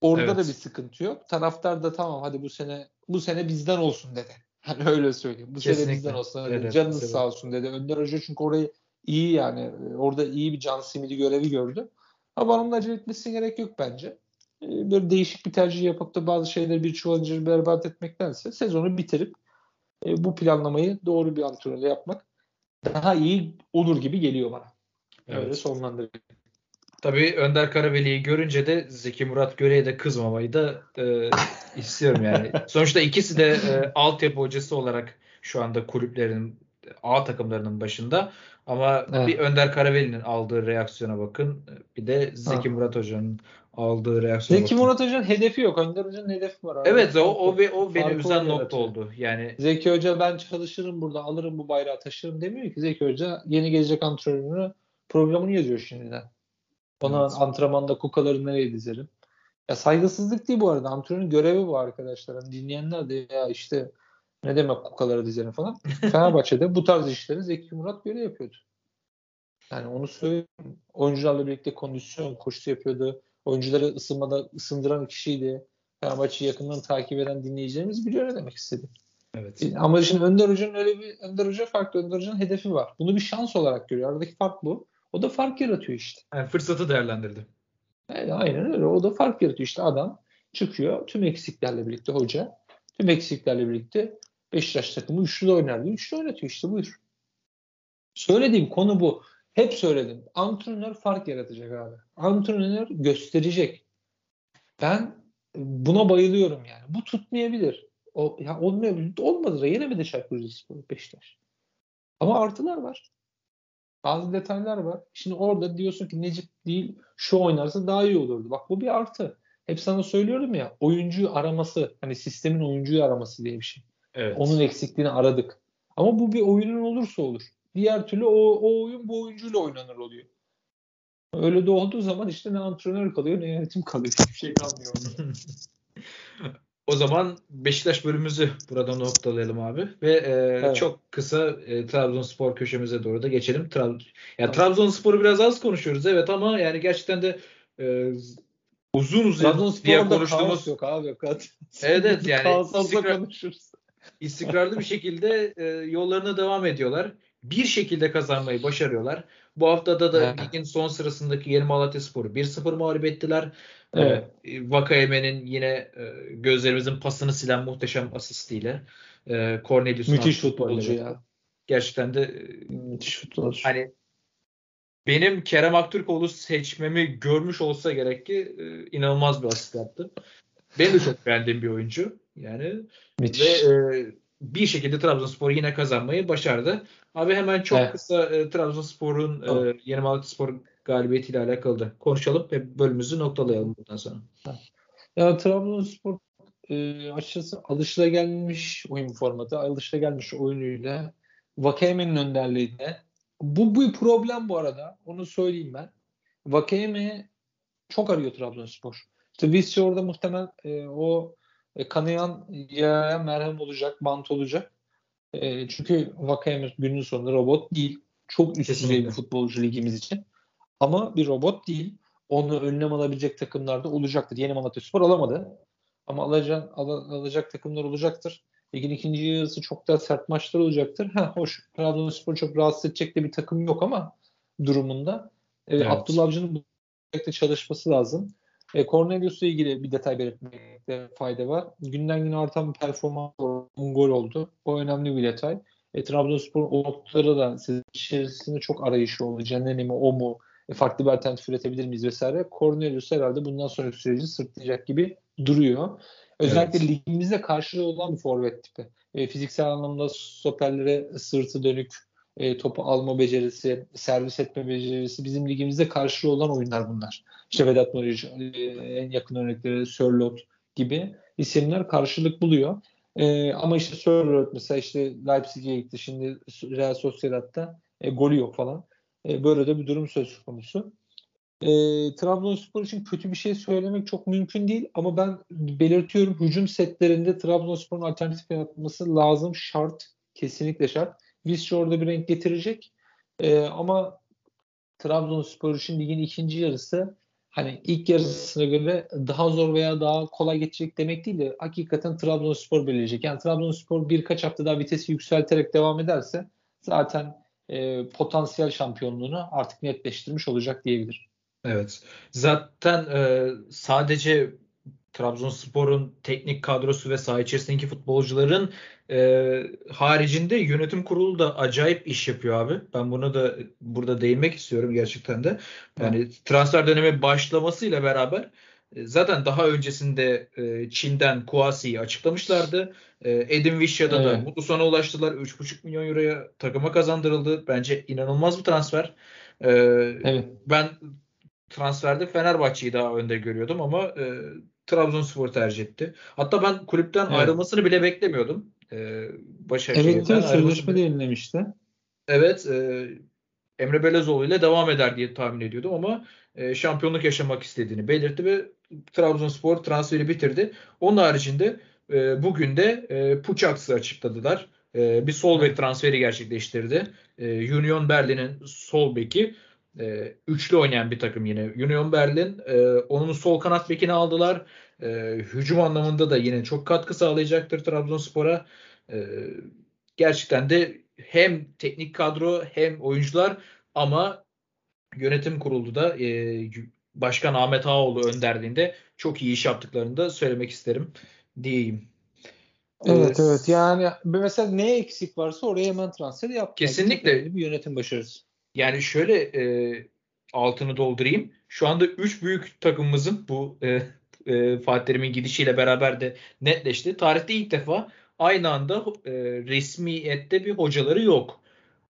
Orada evet. da bir sıkıntı yok. Taraftar da tamam hadi bu sene bu sene bizden olsun dedi. Hani öyle söyleyeyim. Bu Kesinlikle. sene bizden olsun dedi. Evet, Canınız evet. sağ olsun dedi. Önder Hoca çünkü orayı iyi yani e, orada iyi bir can simidi görevi gördü. Ama onun acele etmesine gerek yok bence. E, böyle değişik bir tercih yapıp da bazı şeyleri bir çuvalcı berbat etmektense sezonu bitirip e, bu planlamayı doğru bir antrenörle yapmak daha iyi olur gibi geliyor bana. Evet. Öyle sonlandırayım. Tabii Önder Karabeli'yi görünce de Zeki Murat Göre'ye de kızmamayı da e, istiyorum yani. Sonuçta ikisi de e, altyapı hocası olarak şu anda kulüplerin A takımlarının başında. Ama evet. bir Önder Karaveli'nin aldığı reaksiyona bakın. Bir de Zeki ha. Murat Hoca'nın aldığı reaksiyona Zeki. Murat Hoca'nın hedefi yok. Önder Hoca'nın hedefi var. Abi. Evet o, o, o, o beni üzen nokta oldu. Yani Zeki Hoca ben çalışırım burada alırım bu bayrağı taşırım demiyor ki. Zeki Hoca yeni gelecek antrenörünü programını yazıyor şimdiden. Ona evet. antrenmanda kukaları nereye dizerim? Ya saygısızlık değil bu arada. Antrenörün görevi bu arkadaşlar. Hani dinleyenler de ya işte ne demek kukaları dizerim falan. Fenerbahçe'de bu tarz işleri Zeki Murat böyle yapıyordu. Yani onu söyleyeyim. Oyuncularla birlikte kondisyon koşusu yapıyordu. Oyuncuları ısınmada ısındıran kişiydi. Fenerbahçe'yi yakından takip eden dinleyicilerimiz biliyor ne demek istedim. Evet. E, ama şimdi Önder Hoca'nın öyle bir Önder Hoca farklı. Önder Hoca'nın hedefi var. Bunu bir şans olarak görüyor. Aradaki fark bu. O da fark yaratıyor işte. Yani fırsatı değerlendirdi. Yani aynen öyle. O da fark yaratıyor. İşte adam çıkıyor tüm eksiklerle birlikte hoca. Tüm eksiklerle birlikte Beşiktaş takımı üçlü oynardı. Üçlü oynatıyor işte buyur. Söylediğim konu bu. Hep söyledim. Antrenör fark yaratacak abi. Antrenör gösterecek. Ben buna bayılıyorum yani. Bu tutmayabilir. O, ya olmayabilir. Olmadı da yenemedi Çaykur Rizespor Beşiktaş. Ama artılar var. Bazı detaylar var. Şimdi orada diyorsun ki Necip değil şu oynarsa daha iyi olurdu. Bak bu bir artı. Hep sana söylüyorum ya oyuncuyu araması hani sistemin oyuncuyu araması diye bir şey. Evet. Onun eksikliğini aradık. Ama bu bir oyunun olursa olur. Diğer türlü o, o oyun bu oyuncuyla oynanır oluyor. Öyle de olduğu zaman işte ne antrenör kalıyor ne yönetim kalıyor. Hiçbir şey kalmıyor. o zaman Beşiktaş bölümümüzü burada noktalayalım abi. Ve e, evet. çok kısa e, Trabzonspor köşemize doğru da geçelim. Tra ya yani Trabzonspor'u biraz az konuşuyoruz evet ama yani gerçekten de e, uzun uzun diye konuştuğumuz yok abi. Evet evet yani istikrar, istikrarlı bir şekilde e, yollarına devam ediyorlar. Bir şekilde kazanmayı başarıyorlar. Bu haftada da ligin son sırasındaki Yeni Malatya Sporu 1-0 mağlup ettiler. Evet. E, Vakayeme'nin yine e, gözlerimizin pasını silen muhteşem asistiyle e, Cornelius'un müthiş futbolcu ya. Gerçekten de e, müthiş futbolcu. Hani benim Kerem Aktürkoğlu seçmemi görmüş olsa gerek ki e, inanılmaz bir asist yaptı. Benim de çok beğendiğim bir oyuncu. Yani Müthiş. Ve e, bir şekilde Trabzonspor yine kazanmayı başardı. Abi hemen çok evet. kısa e, Trabzonspor'un e, Yeni Malatyaspor galibiyetiyle alakalı da konuşalım ve bölümümüzü noktalayalım bundan sonra. Ya Trabzonspor e, açıkçası alışılagelmiş oyun formatı, alışılagelmiş oyunuyla Vakeme'nin önderliğinde bu bu problem bu arada. Onu söyleyeyim ben. Vakeme çok arıyor Trabzonspor. İşte Visca orada muhtemelen e, o e, kanayan yaya merhem olacak, bant olacak. E, çünkü Vakeme günün sonunda robot değil. Çok üst düzey bir futbolcu ligimiz için. Ama bir robot değil. Onu önlem alabilecek takımlarda olacaktır. Yeni Malatya Spor alamadı. Ama alacak, al, alacak takımlar olacaktır. Ligin ikinci yarısı çok daha sert maçlar olacaktır. Ha hoş Trabzonspor çok rahatsız edecek de bir takım yok ama durumunda. E, evet. Abdullah Avcı'nın bu çalışması lazım. E, Cornelius'la ilgili bir detay belirtmekte fayda var. Günden güne artan bir performans gol oldu. O önemli bir detay. E, Trabzonspor o noktalara da sizin içerisinde çok arayışı oldu. Canene mi o mu? E, farklı bir alternatif üretebilir miyiz vesaire. Cornelius herhalde bundan sonraki süreci sırtlayacak gibi duruyor. Özellikle evet. ligimizde karşılığı olan bir forvet tipi. E, fiziksel anlamda stoperlere sırtı dönük e, topu alma becerisi, servis etme becerisi bizim ligimizde karşılığı olan oyunlar bunlar. İşte Vedat Muric, e, en yakın örnekleri Sörlot gibi isimler karşılık buluyor. E, ama işte Sörlot mesela işte Leipzig'e gitti. Şimdi Real Sociedad'da e, golü yok falan. E, böyle de bir durum söz konusu. E, Trabzonspor için kötü bir şey söylemek çok mümkün değil ama ben belirtiyorum hücum setlerinde Trabzonspor'un alternatif yapması lazım. Şart. Kesinlikle şart. Visca orada bir renk getirecek. E, ama Trabzonspor için ligin ikinci yarısı hani ilk yarısına göre daha zor veya daha kolay geçecek demek değil de hakikaten Trabzonspor belirleyecek. Yani Trabzonspor birkaç hafta daha vitesi yükselterek devam ederse zaten e, potansiyel şampiyonluğunu artık netleştirmiş olacak diyebilirim. Evet. Zaten e, sadece Trabzonspor'un teknik kadrosu ve saha içerisindeki futbolcuların e, haricinde yönetim kurulu da acayip iş yapıyor abi. Ben bunu da burada değinmek istiyorum gerçekten de. Yani evet. transfer dönemi başlamasıyla beraber e, zaten daha öncesinde e, Çin'den Kuasi'yi açıklamışlardı. E, Edin Vişya'da evet. da mutlu sona ulaştılar. 3,5 milyon euroya takıma kazandırıldı. Bence inanılmaz bir transfer. E, evet. Ben transferde Fenerbahçe'yi daha önde görüyordum ama e, Trabzonspor tercih etti. Hatta ben kulüpten evet. ayrılmasını bile beklemiyordum. E, Başakşehir'den evet sözleşme de yenilemişti. Evet. E, Emre Belezoğlu ile devam eder diye tahmin ediyordum ama e, şampiyonluk yaşamak istediğini belirtti ve Trabzonspor transferi bitirdi. Onun haricinde e, bugün de e, Puçaks'ı açıkladılar. E, bir sol bek transferi gerçekleştirdi. E, Union Berlin'in sol beki e, üçlü oynayan bir takım yine. Union Berlin e, onun sol kanat bekini aldılar. E, hücum anlamında da yine çok katkı sağlayacaktır Trabzonspor'a. E, gerçekten de hem teknik kadro hem oyuncular ama yönetim kurulu da e, Başkan Ahmet Ağoğlu önderliğinde çok iyi iş yaptıklarını da söylemek isterim diyeyim. Evet ee, evet yani mesela ne eksik varsa oraya hemen transfer yaptılar. Kesinlikle. Bir yönetim başarısı. Yani şöyle e, altını doldurayım. Şu anda 3 büyük takımımızın bu e, e, Fatih Terim'in gidişiyle beraber de netleşti. Tarihte ilk defa aynı anda e, resmiyette bir hocaları yok.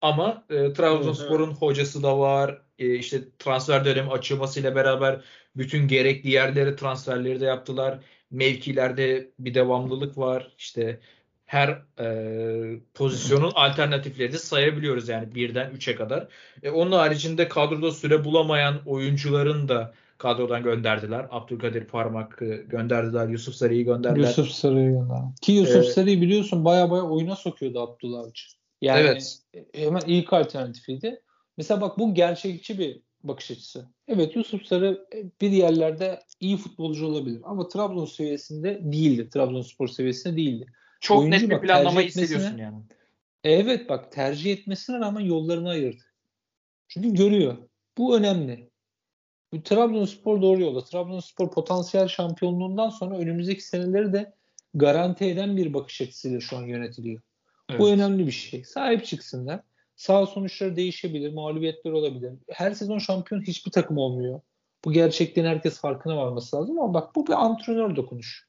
Ama e, Trabzonspor'un evet. hocası da var. E, işte transfer dönemi açılmasıyla beraber bütün gerekli yerlere transferleri de yaptılar. Mevkilerde bir devamlılık var. İşte her e, pozisyonun alternatiflerini sayabiliyoruz yani birden 3'e kadar. E, onun haricinde kadroda süre bulamayan oyuncuların da kadrodan gönderdiler. Abdülkadir Parmak gönderdiler. Yusuf Sarı'yı gönderdiler. Yusuf Sarı'yı gönderdiler. Ki Yusuf ee, Sarı'yı biliyorsun baya baya oyuna sokuyordu Abdullah Avcı. Yani evet. hemen ilk alternatifiydi. Mesela bak bu gerçekçi bir bakış açısı. Evet Yusuf Sarı bir yerlerde iyi futbolcu olabilir ama Trabzon seviyesinde değildi. Trabzonspor seviyesinde değildi. Çok Oyuncu net bir planlama hissediyorsun yani. Evet bak tercih etmesine rağmen yollarını ayırdı. Çünkü görüyor. Bu önemli. Bu Trabzonspor doğru yolda. Trabzonspor potansiyel şampiyonluğundan sonra önümüzdeki seneleri de garanti eden bir bakış açısıyla şu an yönetiliyor. Evet. Bu önemli bir şey. Sahip çıksınlar. Sağ sonuçları değişebilir, mağlubiyetler olabilir. Her sezon şampiyon hiçbir takım olmuyor. Bu gerçekliğin herkes farkına varması lazım ama bak bu bir antrenör dokunuş.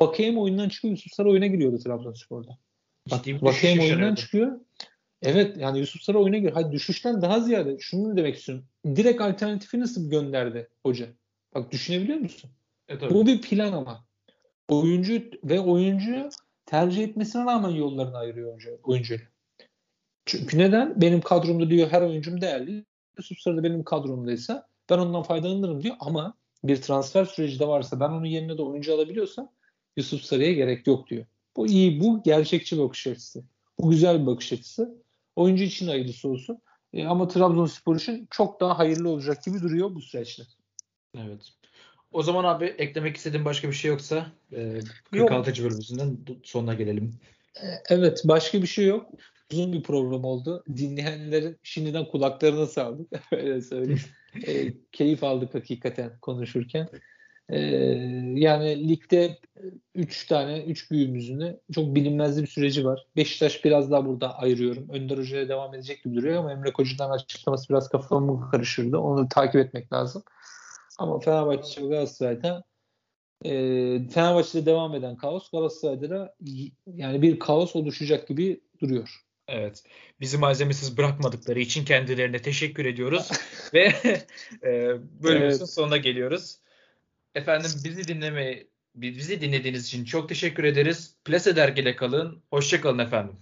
Bakayım oyundan çıkıyor Yusuf Sarı oyuna giriyordu Trabzonspor'da. Bir Vakayem oyundan çıkıyor. Evet yani Yusuf Sarı oyuna göre. Hadi düşüşten daha ziyade şunu demek istiyorum. Direkt alternatifi nasıl gönderdi hoca? Bak düşünebiliyor musun? Evet, Bu bir plan ama. Oyuncu ve oyuncu tercih etmesine rağmen yollarını ayırıyor oyuncu, oyuncuyla. Çünkü neden? Benim kadromda diyor her oyuncum değerli. Yusuf Sarı da benim kadromdaysa ben ondan faydalanırım diyor ama bir transfer süreci de varsa ben onun yerine de oyuncu alabiliyorsam Yusuf Sarı'ya gerek yok diyor. Bu iyi, bu gerçekçi bakış açısı. Bu güzel bir bakış açısı. Oyuncu için hayırlısı olsun. E, ama Trabzonspor için çok daha hayırlı olacak gibi duruyor bu süreçte. Evet. O zaman abi eklemek istediğin başka bir şey yoksa e, 46. Yok. bölümümüzün sonuna gelelim. E, evet başka bir şey yok. Uzun bir program oldu. Dinleyenlerin şimdiden kulaklarına sağlık. Öyle söyleyeyim. e, keyif aldık hakikaten konuşurken. E, yani ligde 3 tane 3 büyüğümüzün çok bilinmezli bir süreci var. Beşiktaş biraz daha burada ayırıyorum. Önder Hoca'ya devam edecek gibi duruyor ama Emre Kocu'dan açıklaması biraz kafamı karıştırdı. Onu takip etmek lazım. Ama Fenerbahçe ve Galatasaray'da e, Fenerbahçe'de devam eden kaos Galatasaray'da da yani bir kaos oluşacak gibi duruyor. Evet. Bizi malzemesiz bırakmadıkları için kendilerine teşekkür ediyoruz. Ve e, bölümümüzün evet. sonuna geliyoruz. Efendim bizi dinlemeyi bizi dinlediğiniz için çok teşekkür ederiz. Plase dergiyle kalın. Hoşçakalın efendim.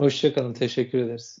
Hoşçakalın. Teşekkür ederiz.